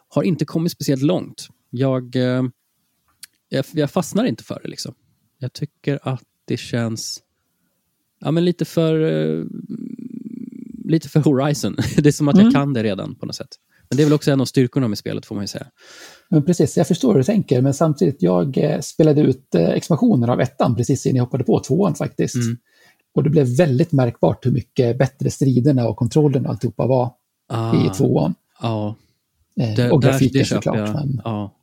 Har inte kommit speciellt långt. Jag, eh, jag, jag fastnar inte för det liksom. Jag tycker att det känns ja, men lite för eh, lite för Horizon. [LAUGHS] Det är som att jag Mm. kan det redan på något sätt. Men det är väl också en av styrkorna med spelet får man ju säga. Men precis, jag förstår hur du tänker, men samtidigt, jag eh, spelade ut eh, expansionen av ettan precis innan jag hoppade på tvåan faktiskt. Mm. Och det blev väldigt märkbart hur mycket bättre striderna och kontrollen och alltihopa var Ah, i tvåan. Ja, det, och grafiken såklart. jag. Men, Ja.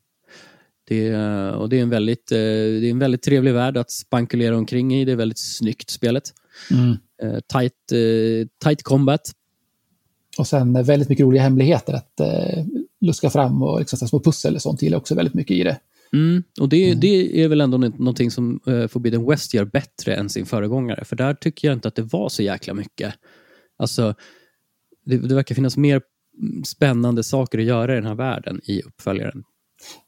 Det, är- och det är, en väldigt, eh, det är en väldigt trevlig värld att spankulera omkring i. Det är väldigt snyggt spelet. mm. Eh, tight, eh, tight combat. Och sen väldigt mycket roliga hemligheter att luska fram och liksom, små pussel och sånt gillar också väldigt mycket i det. Mm, och det, Mm. det är väl ändå nå- någonting som Forbidden West gör bättre än sin föregångare. För där tycker jag inte att det var så jäkla mycket. Alltså, det, det verkar finnas mer spännande saker att göra i den här världen i uppföljaren.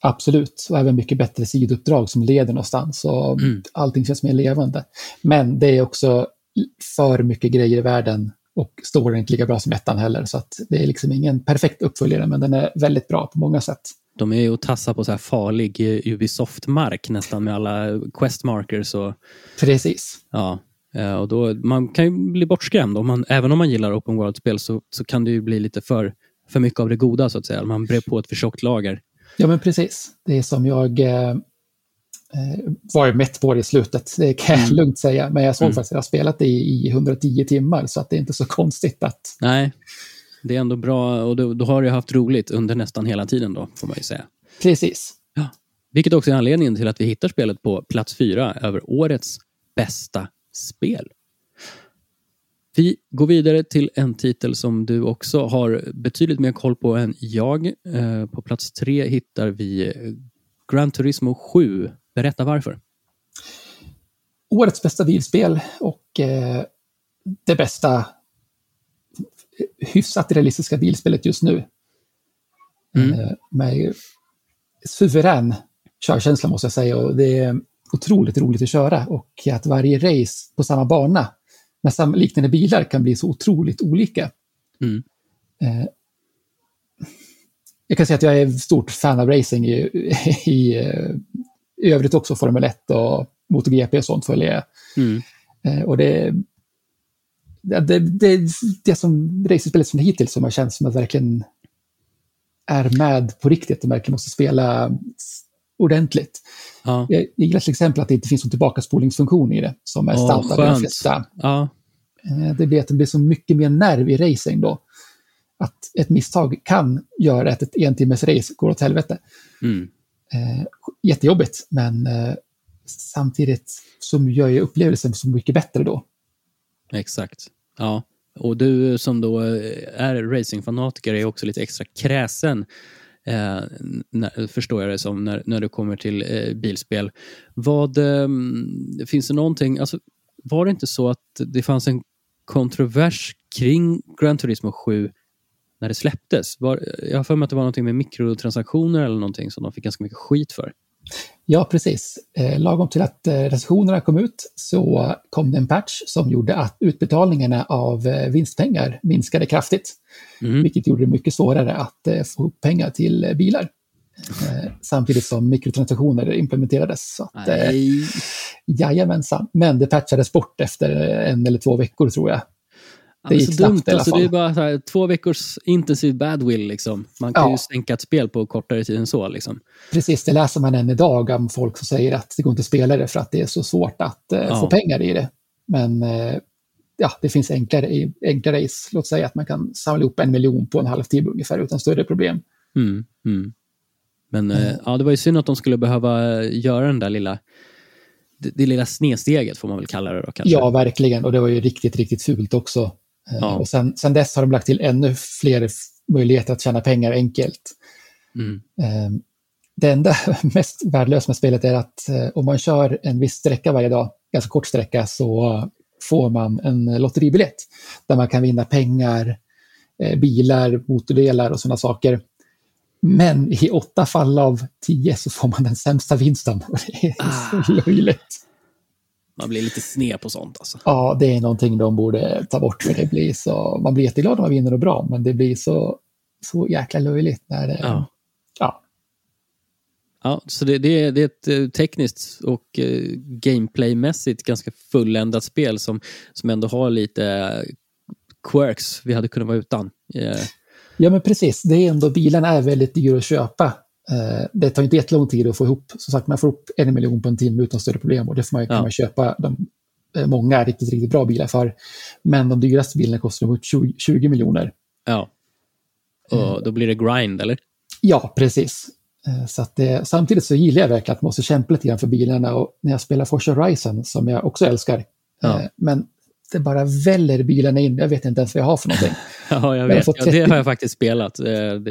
Absolut, och även mycket bättre sidouppdrag som leder någonstans och Mm. allting känns mer levande. Men det är också för mycket grejer i världen och storyn inte lika bra som ettan heller. Så att det är liksom ingen perfekt uppföljare, men den är väldigt bra på många sätt. De är ju att tassa på så här farlig Ubisoft-mark nästan med alla quest markers och Precis. ja. eh, Och då, man kan ju bli bortskrämd. Om man, även om man gillar open world-spel så, så kan det ju bli lite för, för mycket av det goda så att säga. Man brer på ett för tjockt lager. Ja, men precis. Det är som jag eh, eh, var mätt på det i slutet, det kan jag Mm. lugnt säga. Men jag såg Mm. faktiskt att jag har spelat det i, i 110 timmar, så att det är inte så [LAUGHS] konstigt att... Nej, det är ändå bra och då, då har du haft roligt under nästan hela tiden då, får man ju säga. Precis. Vilket också är anledningen till att vi hittar spelet på plats fyra över årets bästa spel. Vi går vidare till en titel som du också har betydligt mer koll på än jag. Eh, På plats tre hittar vi eh, Gran Turismo 7. Berätta varför. årets bästa bilspel och eh, det bästa hyfsat realistiska bilspelet just nu. Mm. Eh, med suverän körkänsla måste jag säga och det är otroligt roligt att köra och att varje race på samma bana samma liknande bilar kan bli så otroligt olika. Mm. Eh, jag kan säga att jag är stort fan av racing i, i, eh, i övrigt också, Formel 1 och MotoGP och sånt följer jag. Mm. Eh, och det, det, det, det, det som racingspelet som hittills som har känts som att verkligen är med på riktigt och verkligen måste spela ordentligt. Ja. Jag, gillar till exempel att det inte finns någon tillbakaspolningsfunktion i det som är standard i de flesta. Ja. Eh, Det blir att det blir så mycket mer nerv i racing då. Att ett misstag kan göra att ett en timmes race går åt helvete. Mm. Eh, jättejobbigt, men eh, samtidigt så gör ju upplevelsen så mycket bättre då. Exakt. Ja. Och du som då är racingfanatiker är också lite extra kräsen, eh, när, förstår jag det som, när, när det kommer till eh, bilspel. Vad, eh, finns det någonting, alltså, var det inte så att det fanns en kontrovers kring Gran Turismo 7 när det släpptes? Var, jag har för mig att det var någonting med mikrotransaktioner eller någonting som de fick ganska mycket skit för. Ja, precis. Eh, lagom till att eh, recensionerna kom ut så kom det en patch som gjorde att utbetalningarna av eh, vinstpengar minskade kraftigt. Mm. Vilket gjorde det mycket svårare att eh, få pengar till eh, bilar. Eh, samtidigt som mikrotransaktioner implementerades. Så att, eh, jajamensan. Men det patchades bort efter en eller två veckor tror jag. Det gick så snabbt dumt. i alla Alltså, fall. det är bara här, två veckors intensiv badwill. Liksom. Man kan Ja. ju sänka ett spel på kortare tid än så. Liksom. Precis, det läser man än idag om folk som säger att det går inte att spela det för att det är så svårt att eh, Ja. få pengar i det. Men eh, ja, det finns enklare, enklare race. Låt säga att man kan samla ihop en miljon på en halvtimme ungefär utan större problem. Mm, mm. Men eh, ja, det var ju synd att de skulle behöva göra den där lilla, det, det lilla snedsteget får man väl kalla det då kanske. Ja, verkligen. Och det var ju riktigt, riktigt fult också. Ja. Och sen, sen dess har de lagt till ännu fler möjligheter att tjäna pengar enkelt. Mm. Det enda [LAUGHS] mest värdelösa med spelet är att om man kör en viss sträcka varje dag, ganska kort sträcka, så får man en lotteribiljett där man kan vinna pengar, bilar, motordelar och sådana saker. Men i åtta fall av tio så får man den sämsta vinsten. [LAUGHS] det är ah. så löjligt. Man blir lite sned på sånt alltså. Ja, det är någonting de borde ta bort. För det blir så, man blir jätteglad om man vinner och bra, men det blir så, så jäkla löjligt när det... Ja. ja. Ja, så det, det, är, det är ett eh, tekniskt och uh, gameplaymässigt ganska fulländat spel som, som ändå har lite quirks vi hade kunnat vara utan. Uh, Ja, men precis. Det är ändå, bilarna är väldigt dyra att köpa. Eh, det tar inte jättelång tid att få ihop. Som sagt, man får upp en miljon på en timme utan större problem och det får man, ja. kan man köpa de, eh, många riktigt, riktigt bra bilar för. Men de dyraste bilarna kostar runt 20, 20 miljoner. Ja. Och då blir det grind, eller? Ja, precis. Eh, så det, samtidigt så gillar jag verkligen att man måste kämpa lite grann för bilarna och när jag spelar Forza Horizon, som jag också älskar, ja. men det bara väller bilarna in. Jag vet inte ens vad jag har för någonting. [LAUGHS] ja, jag vet. Ja, det har jag faktiskt spelat. Eh,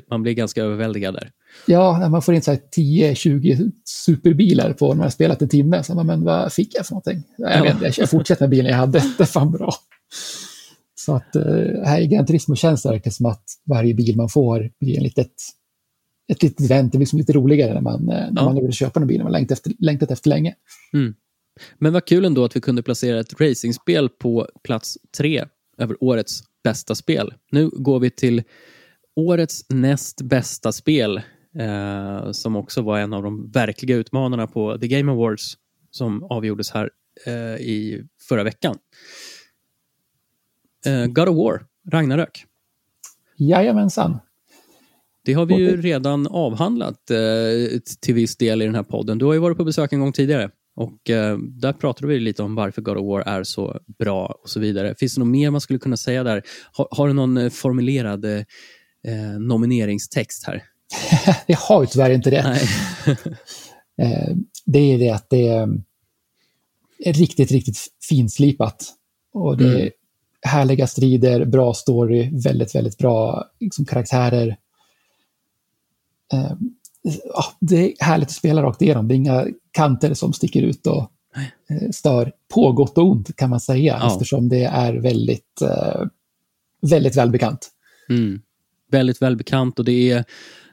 man blir ganska överväldigad där. Ja, man får in 10-20 superbilar på när man har spelat en timme. Så man, men vad fick jag för någonting? Jag, vet, jag, jag fortsätter med bilen jag hade. [LAUGHS] Det är fan bra. Så att eh, här i Gran Turismo känns det verkligen som att varje bil man får blir en litet, ett litet event. Det blir som lite roligare när man, eh, när ja. man vill köpa en bil man längtat efter, längtat efter länge. Mm. Men vad kul ändå att vi kunde placera ett racingspel på plats tre över årets bästa spel. Nu går vi till årets näst bästa spel eh, som också var en av de verkliga utmanarna på The Game Awards som avgjordes här eh, i förra veckan. Eh, God of War, Ragnarök. Jajamensan. Det har vi ju redan avhandlat eh, till viss del i den här podden. Du har ju varit på besök en gång tidigare. Och eh, där pratade vi lite om varför God of War är så bra och så vidare. Finns det något mer man skulle kunna säga där? Har, har du någon eh, formulerad eh, nomineringstext här? [LAUGHS] jag har ju tyvärr inte det. [LAUGHS] eh, det är det att det är riktigt, riktigt finslipat. Och det är mm. härliga strider, bra story, väldigt, väldigt bra liksom, karaktärer. Eh, ja, det är härligt att spela rakt igenom. Det är inga kanter som sticker ut och eh, stör på gott och ont kan man säga, ja. eftersom det är väldigt, eh, väldigt välbekant. Mm. Väldigt välbekant och det är,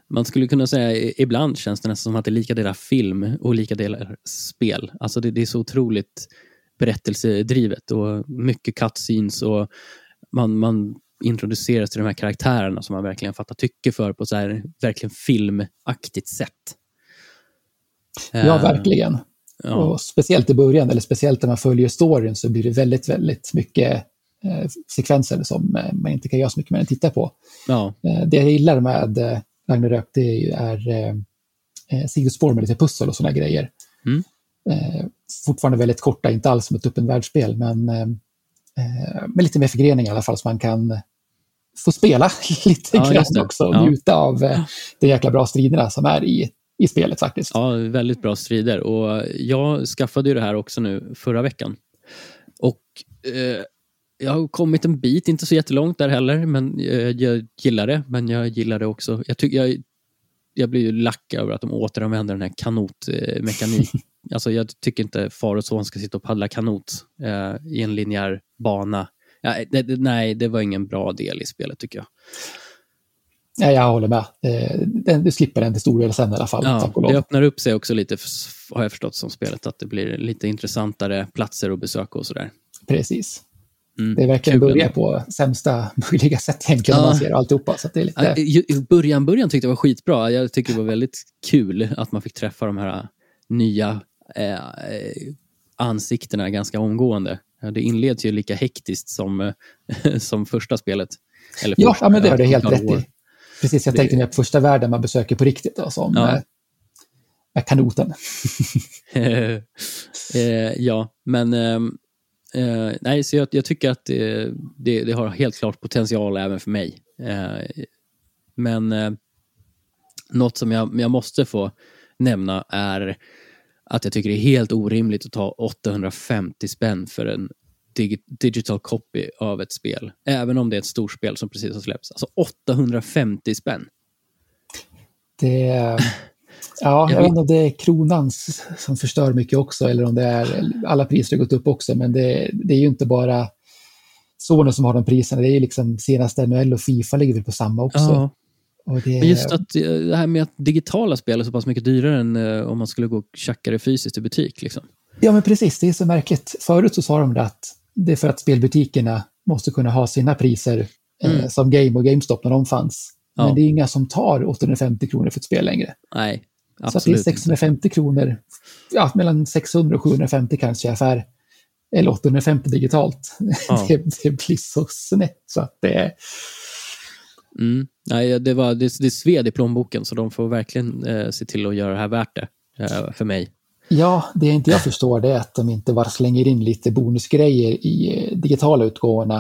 man skulle kunna säga, ibland känns det nästan som att det är lika delar film och lika delar spel. Alltså det, det är så otroligt berättelsedrivet och mycket cutscenes och man, man introduceras till de här karaktärerna som man verkligen fattar tycke för på så här verkligen filmaktigt sätt. Ja, eh, verkligen. Ja. Och speciellt i början, eller speciellt när man följer storyn, så blir det väldigt, väldigt mycket eh, sekvenser som eh, man inte kan göra så mycket mer än titta på. Ja. Eh, det jag gillar med eh, Ragnarök, det är eh, eh sidospår med lite pussel och sådana grejer. Mm. Eh, fortfarande väldigt korta, inte alls som ett öppen världsspel, men med lite mer förgrening i alla fall, så man kan få spela [LAUGHS] lite ja, grann också och njuta av eh, de jäkla bra striderna som är i, i spelet faktiskt. Ja, väldigt bra strider och jag skaffade ju det här också nu förra veckan. Och eh, jag har kommit en bit, inte så jättelångt där heller, men eh, jag gillar det. Men jag gillar det också. Jag, tycker jag, jag blir ju lack över att de återanvänder den här kanotmekanik. [LAUGHS] alltså jag tycker inte far och son ska sitta och paddla kanot eh, i en linjär bana ja, det, det, nej, det var ingen bra del i spelet tycker jag. Ja, jag håller med. Eh, du slipper den till stor del sen i alla fall. Ja, det öppnar upp sig också lite, har jag förstått som spelet, att det blir lite intressantare platser att besöka och sådär. Precis. Mm, det är verkligen börja på sämsta [LAUGHS] möjliga sätt egentligen, ja. man ser alltihopa. Så det är lite... I början, början tyckte jag var skitbra. Jag tycker det var väldigt kul att man fick träffa de här nya eh, ansiktena ganska omgående. Det inleds ju lika hektiskt som, [LAUGHS] som första spelet. Eller första, ja, men det har du helt rätt i. Precis, jag det... tänkte mer på första världen man besöker på riktigt, då, som ja. med kanoten. [LAUGHS] eh, ja, men ehm, eh, nej, så jag, jag tycker att det, det, det, har helt klart potential även för mig. Eh, men eh, något som jag, jag måste få nämna är att jag tycker det är helt orimligt att ta 850 spänn för en dig digital copy av ett spel. Även om det är ett storspel som precis har släppts. Alltså 850 spänn. Det... [LAUGHS] Ja, jag vet inte om det är kronans som förstör mycket också eller om det är alla priser har gått upp också. Men det, det är ju inte bara Sony som har de priserna. Det är ju liksom senaste NHL och Fifa ligger väl på samma också. Ja. Det... Men just att eh, det här med att digitala spel är så pass mycket dyrare än uh, om man skulle gå och tjacka det fysiskt i butik. Liksom. Ja, men precis. Det är så märkligt. Förut så sa de att det är för att spelbutikerna måste kunna ha sina priser eh, mm. som Game och GameStop när de fanns. Ja. Men det är inga som tar 850 kronor för ett spel längre. Nej, absolut Så det är 650 inte. kronor, ja, mellan 600 och 750 kanske i affär. Eller 850 digitalt. Ja. [LAUGHS] det, det, blir så snett så att det är... Mm. Nej, det, var, det, det sved i plånboken så de får verkligen eh, se till att göra det här värt det eh, för mig. Ja, det inte jag förstår det är att de inte bara slänger in lite bonusgrejer i eh, digitala utgåvorna.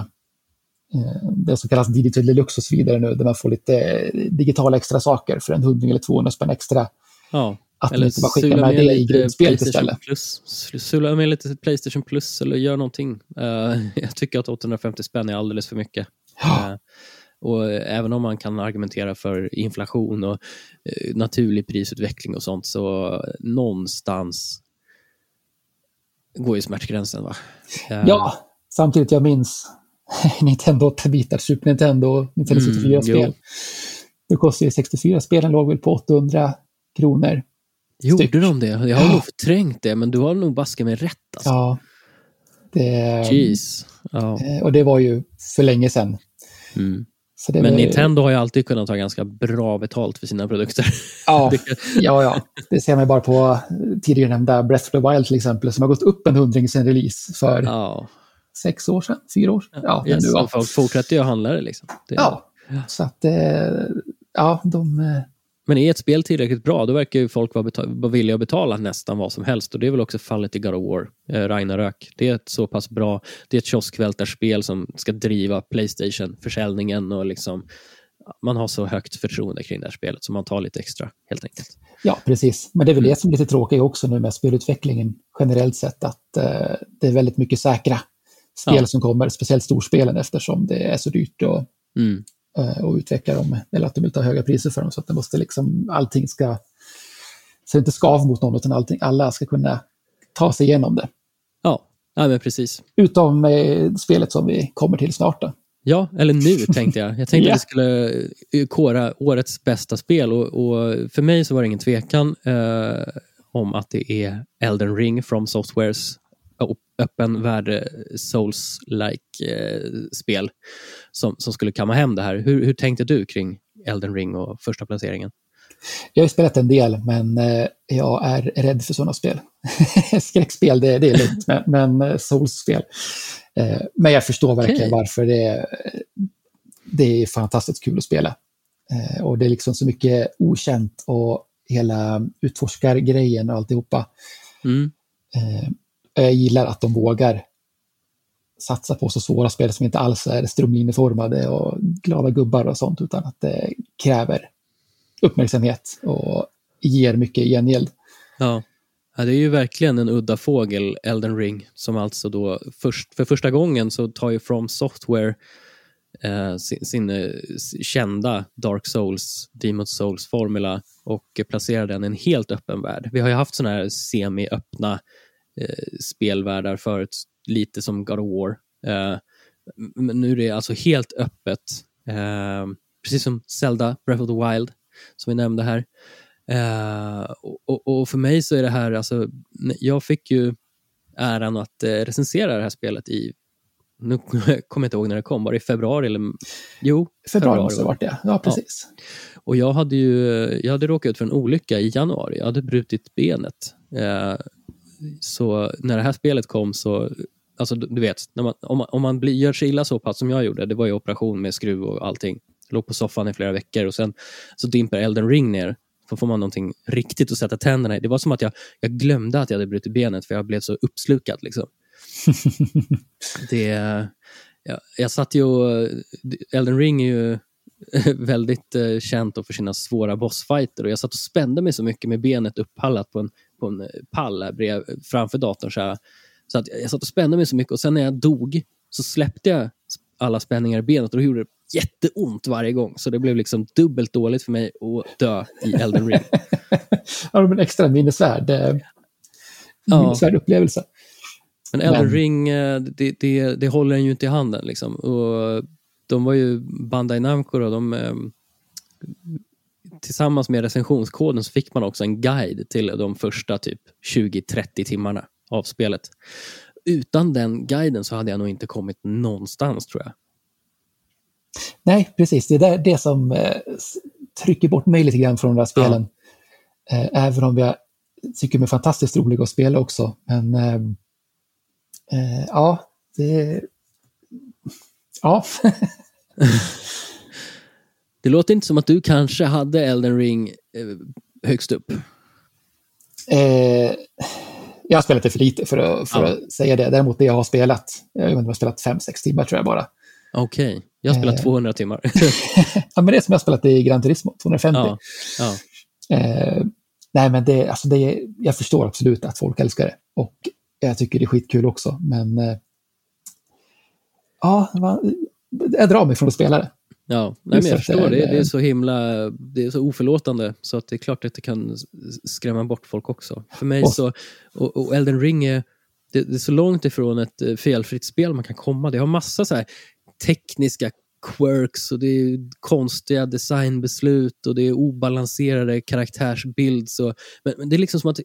Eh, det som kallas digital deluxe och så vidare nu, där man får lite eh, digitala extra saker för en hundring eller 200 spänn extra. Ja, att eller inte bara skicka med, det i grundspelet istället. Plus, sula med lite Playstation Plus eller gör någonting. [LAUGHS] Jag tycker att 850 spänn är alldeles för mycket. Ja. Och även om man kan argumentera för inflation och eh, naturlig prisutveckling och sånt, så någonstans går ju smärtgränsen. Va? Ja, samtidigt jag minns [LAUGHS] Nintendo 8-bitar, Super Nintendo, Nintendo 64-spel. Mm, det kostade ju 64 spelen låg väl på 800 kronor. Gjorde styck. de det? Jag har nog förträngt det, men du har nog baske med rätt. Alltså. Ja. Det, Jeez. Ja. Eh, och det var ju för länge sedan. Mm. Men var... Nintendo har ju alltid kunnat ta ganska bra betalt för sina produkter. Ja, [LAUGHS] ja, ja. det ser man bara på tidigare nämnda Breath of the Wild till exempel, som har gått upp en hundring sen release för ja. sex år sedan, fyra år sedan. Ja, yes, nu, Folk fortsätter ju att handla det. Liksom. det ja, så att eh, ja, de... Men är ett spel tillräckligt bra, då verkar ju folk vara, vara villiga att betala nästan vad som helst. Och det är väl också fallet i God of War, eh, Ragnarök. Det är ett så pass bra, det är ett kioskvältarspel som ska driva Playstation-försäljningen och liksom man har så högt förtroende kring det här spelet så man tar lite extra helt enkelt. Ja, precis. Men det är väl det som är lite tråkigt också nu med spelutvecklingen generellt sett, att eh, det är väldigt mycket säkra spel ja. som kommer, speciellt storspelen eftersom det är så dyrt att, mm. Eh, att utveckla dem, eller att de vill ta höga priser för dem, så att det måste liksom, allting ska, så inte skav mot någon, utan allting, alla ska kunna ta sig igenom det. Ja, ja men precis. Utom eh, spelet som vi kommer till snart. Då. Ja, eller nu [LAUGHS] tänkte jag. Jag tänkte yeah. att vi skulle eh, kora årets bästa spel och, och för mig så var det ingen tvekan eh, om att det är Elden Ring from Softwares öppen värld Souls-like eh, spel som, som skulle kamma hem det här. Hur, hur tänkte du kring Elden Ring och första placeringen? Jag har spelat en del, men eh, jag är rädd för sådana spel. [LAUGHS] Skräckspel, det, det är lugnt, men, men eh, Souls-spel. Eh, men jag förstår verkligen okay. varför det, det är fantastiskt kul att spela. Och det är liksom så mycket okänt och hela utforskargrejen och alltihopa. Mm. Jag gillar att de vågar satsa på så svåra spel som inte alls är strömlinjeformade och glada gubbar och sånt, utan att det kräver uppmärksamhet och ger mycket gengäld. Ja. ja, det är ju verkligen en udda fågel, Elden Ring, som alltså då först, för första gången så tar ju From Software eh, sin, sin eh, kända Dark Souls, Demon Souls-formula och placerar den i en helt öppen värld. Vi har ju haft sådana här semi-öppna eh, spelvärldar förut, lite som God of War. Eh, men nu är det alltså helt öppet, eh, precis som Zelda, Breath of the Wild, som vi nämnde här. Och, och, för mig så är det här, alltså, jag fick ju äran att recensera det här spelet i, nu [LAUGHS] kommer jag inte ihåg när det kom, var det i februari eller? Jo, februari, februari måste det varit det, ja precis. Ja. Och jag hade ju, jag hade råkat ut för en olycka i januari, jag hade brutit benet. Så när det här spelet kom så Alltså du vet, man, om man, om man blir, gör sig illa så pass som jag gjorde, det var ju operation med skruv och allting, låg på soffan i flera veckor och sen så dimper Elden ring ner. Så får man någonting riktigt att sätta tänderna i. Det var som att jag, jag glömde att jag hade brutit benet för jag blev så uppslukad. Liksom. [LAUGHS] det, jag, jag satt ju och, Elden ring är ju [LAUGHS] väldigt eh, känt för sina svåra bossfighter och jag satt och spände mig så mycket med benet uppallat på en, på en pall här brev, framför datorn så, här, Så att jag satt och spände mig så mycket och sen när jag dog så släppte jag alla spänningar i benet och då gjorde det jätteont varje gång. Så det blev liksom dubbelt dåligt för mig att dö i Elden Ring. [LAUGHS] ja, men extra minnesvärd, eh, minnesvärd ja. upplevelse. Men Elden men... Ring, eh, det, det, det håller en ju inte i handen. Liksom. Och de var ju Bandai Namco då, de, eh, tillsammans med recensionskoden så fick man också en guide till de första typ 20-30 timmarna av spelet. Utan den guiden så hade jag nog inte kommit någonstans tror jag. Nej, precis. Det är det som eh, trycker bort mig lite grann från de här spelen. Ja. Eh, även om jag tycker de är fantastiskt roliga att spela också. Men eh, eh ja, det... Ja. [LAUGHS] [LAUGHS] det låter inte som att du kanske hade Elden Ring eh, högst upp. Eh, jag har spelat det för lite för att, för ja. att säga det. Däremot det jag har spelat, jag har spelat 5-6 timmar tror jag bara. Okej, okay. jag har spelat eh. 200 timmar. [LAUGHS] ja, men det är som jag har spelat i Gran Turismo, 250. Ja. Ja. Eh, nej, men det, alltså det, jag förstår absolut att folk älskar det. Och jag tycker det är skitkul också, men eh, ja, man, jag drar mig från att spela det. Ja, nej, men jag förstår. Det, det, är så himla det är så oförlåtande så att det är klart att det kan skrämma bort folk också. För mig och, så, och, och Elden Ring är, det, det, är så långt ifrån ett eh, felfritt spel man kan komma. Det har massa så tekniska quirks och det är konstiga designbeslut och det är obalanserade karaktärsbilds. Och, men, men det är liksom som att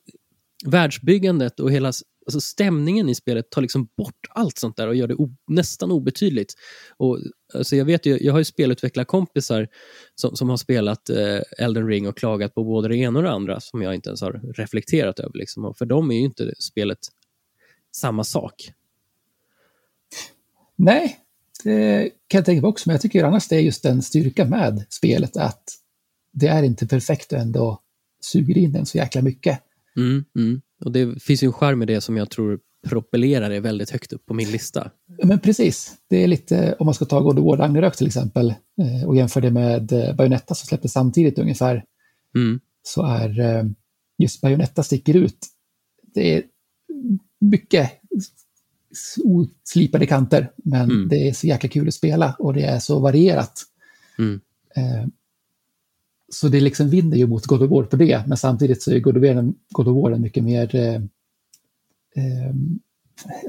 världsbyggandet och hela alltså stämningen i spelet tar liksom bort allt sånt där och gör det nästan obetydligt. Och, alltså jag, vet ju, jag har ju spelutvecklarkompisar som, som har spelat eh, Elden Ring och klagat på både det ena och det andra som jag inte ens har reflekterat över. Liksom. Och för dem är ju inte spelet samma sak. Nej, det kan jag tänka mig också, men jag tycker annars det är just den styrka med spelet att det är inte perfekt och ändå suger in den så jäkla mycket. Mm, mm. Och det finns ju en charm i det som jag tror propellerar det väldigt högt upp på min lista. Men precis, det är lite, om man ska ta God of War Ragnarök till exempel eh, och jämföra det med eh, Bayonetta som släpptes samtidigt ungefär, mm. så är eh, just Bayonetta sticker ut. Det är mycket oslipade kanter, men mm. det är så jäkla kul att spela och det är så varierat. Mm. Så det liksom vinner ju mot God of War på det, men samtidigt så är God of War, God of War en mycket mer... Eh, eh,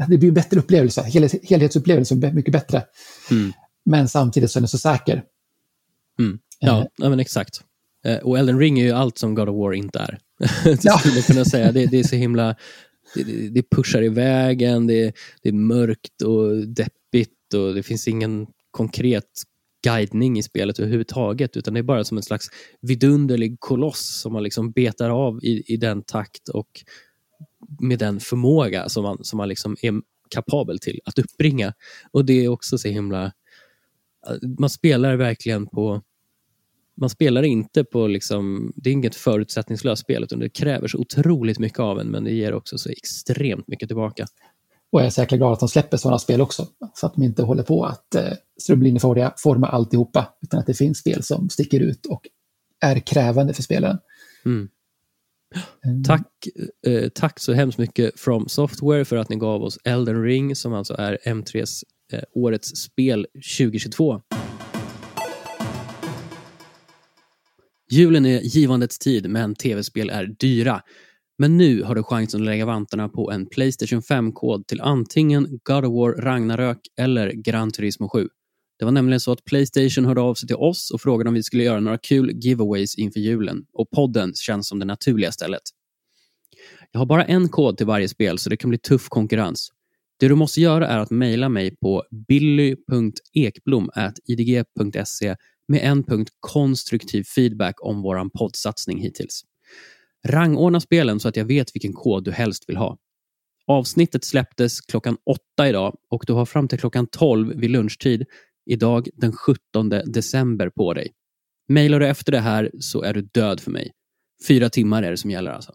det blir en bättre upplevelse, Hel, helhetsupplevelse mycket bättre. Mm. Men samtidigt så är den så säker. Mm. Ja, eh. ja, men exakt. Eh, och Elden Ring är ju allt som God of War inte är. [LAUGHS] ja. skulle kunna säga. Det, det, är så himla... Det, det pushar i vägen, det, det är mörkt och deppigt och det finns ingen konkret guidning i spelet överhuvudtaget, utan det är bara som en slags vidunderlig koloss som man liksom betar av i, i den takt och med den förmåga som man, som man liksom är kapabel till att uppbringa. Och det är också så himla... Eh, man spelar verkligen på... Man spelar inte på liksom... Det är inget förutsättningslöst spel, utan det kräver så otroligt mycket av en, men det ger också så extremt mycket tillbaka. Och jag är säkert glad att de släpper sådana spel också. Så att de inte håller på att eh, strömlinjeforma alltihopa. Utan att det finns spel som sticker ut och är krävande för spelaren. Mm. mm. Tack, eh, tack så hemskt mycket From Software för att ni gav oss Elden Ring som alltså är M3s eh, årets spel 2022. Julen är givandets tid, men tv-spel är dyra. Men nu har du chansen att lägga vantarna på en Playstation 5-kod till antingen God of War Ragnarök eller Gran Turismo 7. Det var nämligen så att Playstation hörde av sig till oss och frågade om vi skulle göra några kul giveaways inför julen och podden känns som det naturliga stället. Jag har bara en kod till varje spel så det kan bli tuff konkurrens. Det du måste göra är att mejla mig på billy.ekblom.idg.se med en punkt konstruktiv feedback om vår poddsatsning hittills. Rangordna spelen så att jag vet vilken kod du helst vill ha. Avsnittet släpptes klockan åtta idag och du har fram till klockan 12 vid lunchtid idag den 17 december på dig. Mailar du efter det här så är du död för mig. Fyra timmar är det som gäller alltså.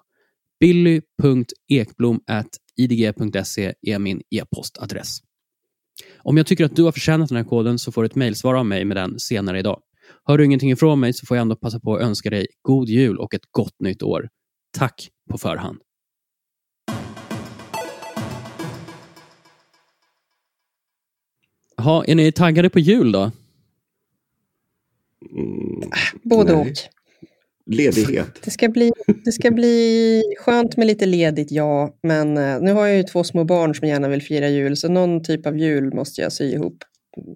billy.ekblom.idg.se är min e-postadress. Om jag tycker att du har förtjänat den här koden så får du ett mejlsvar av mig med den senare idag. Hör du ingenting ifrån mig så får jag ändå passa på att önska dig god jul och ett gott nytt år. Tack på förhand. Jaha, är ni taggade på jul då? Mm, Både och. Ledighet. Det ska, bli, det ska bli skönt med lite ledigt, ja. Men eh, nu har jag ju två små barn som gärna vill fira jul, så någon typ av jul måste jag sy ihop.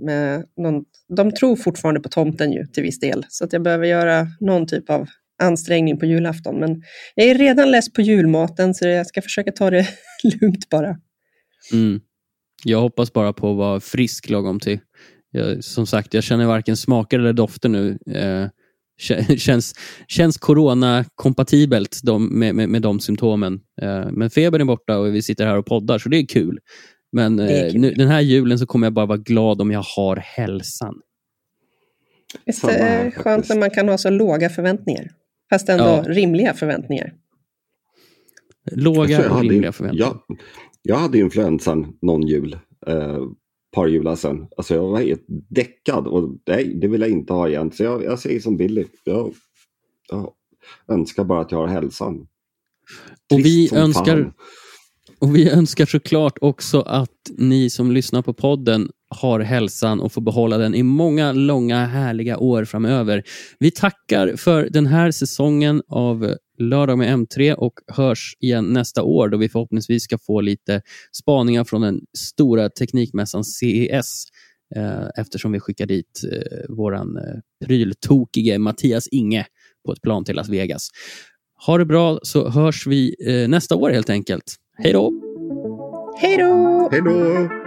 Med någon, de tror fortfarande på tomten ju, till viss del, så att jag behöver göra någon typ av ansträngning på julafton. Men jag är redan less på julmaten, så jag ska försöka ta det [LAUGHS] lugnt bara. Mm. Jag hoppas bara på att vara frisk lagom till. Jag, som sagt, jag känner varken smaker eller dofter nu. Eh, [LAUGHS] känns, känns corona-kompatibelt med, med, med de symptomen. Eh, men febern är borta och vi sitter här och poddar, så det är kul. Men eh. Nu, den här julen så kommer jag bara vara glad om jag har hälsan. Visst är det skönt när man kan ha så låga förväntningar? Fast ändå ja. rimliga förväntningar. Låga och rimliga förväntningar. Jag, jag hade influensan någon jul. Eh, par jular sedan. Alltså jag var helt däckad och nej, det vill jag inte ha igen. Så jag, jag säger som Billy. Jag, jag önskar bara att jag har hälsan. och vi önskar och vi önskar såklart också att ni som lyssnar på podden har hälsan och får behålla den i många långa härliga år framöver. Vi tackar för den här säsongen av Lördag med M3 och hörs igen nästa år då vi förhoppningsvis ska få lite spaningar från den stora teknikmässan CES eh, eftersom vi skickar dit vår våran eh, pryltokige Mattias Inge på ett plan till Las Vegas. Ha det bra så hörs vi nästa år helt enkelt. Hej då! Hej då! Hej då!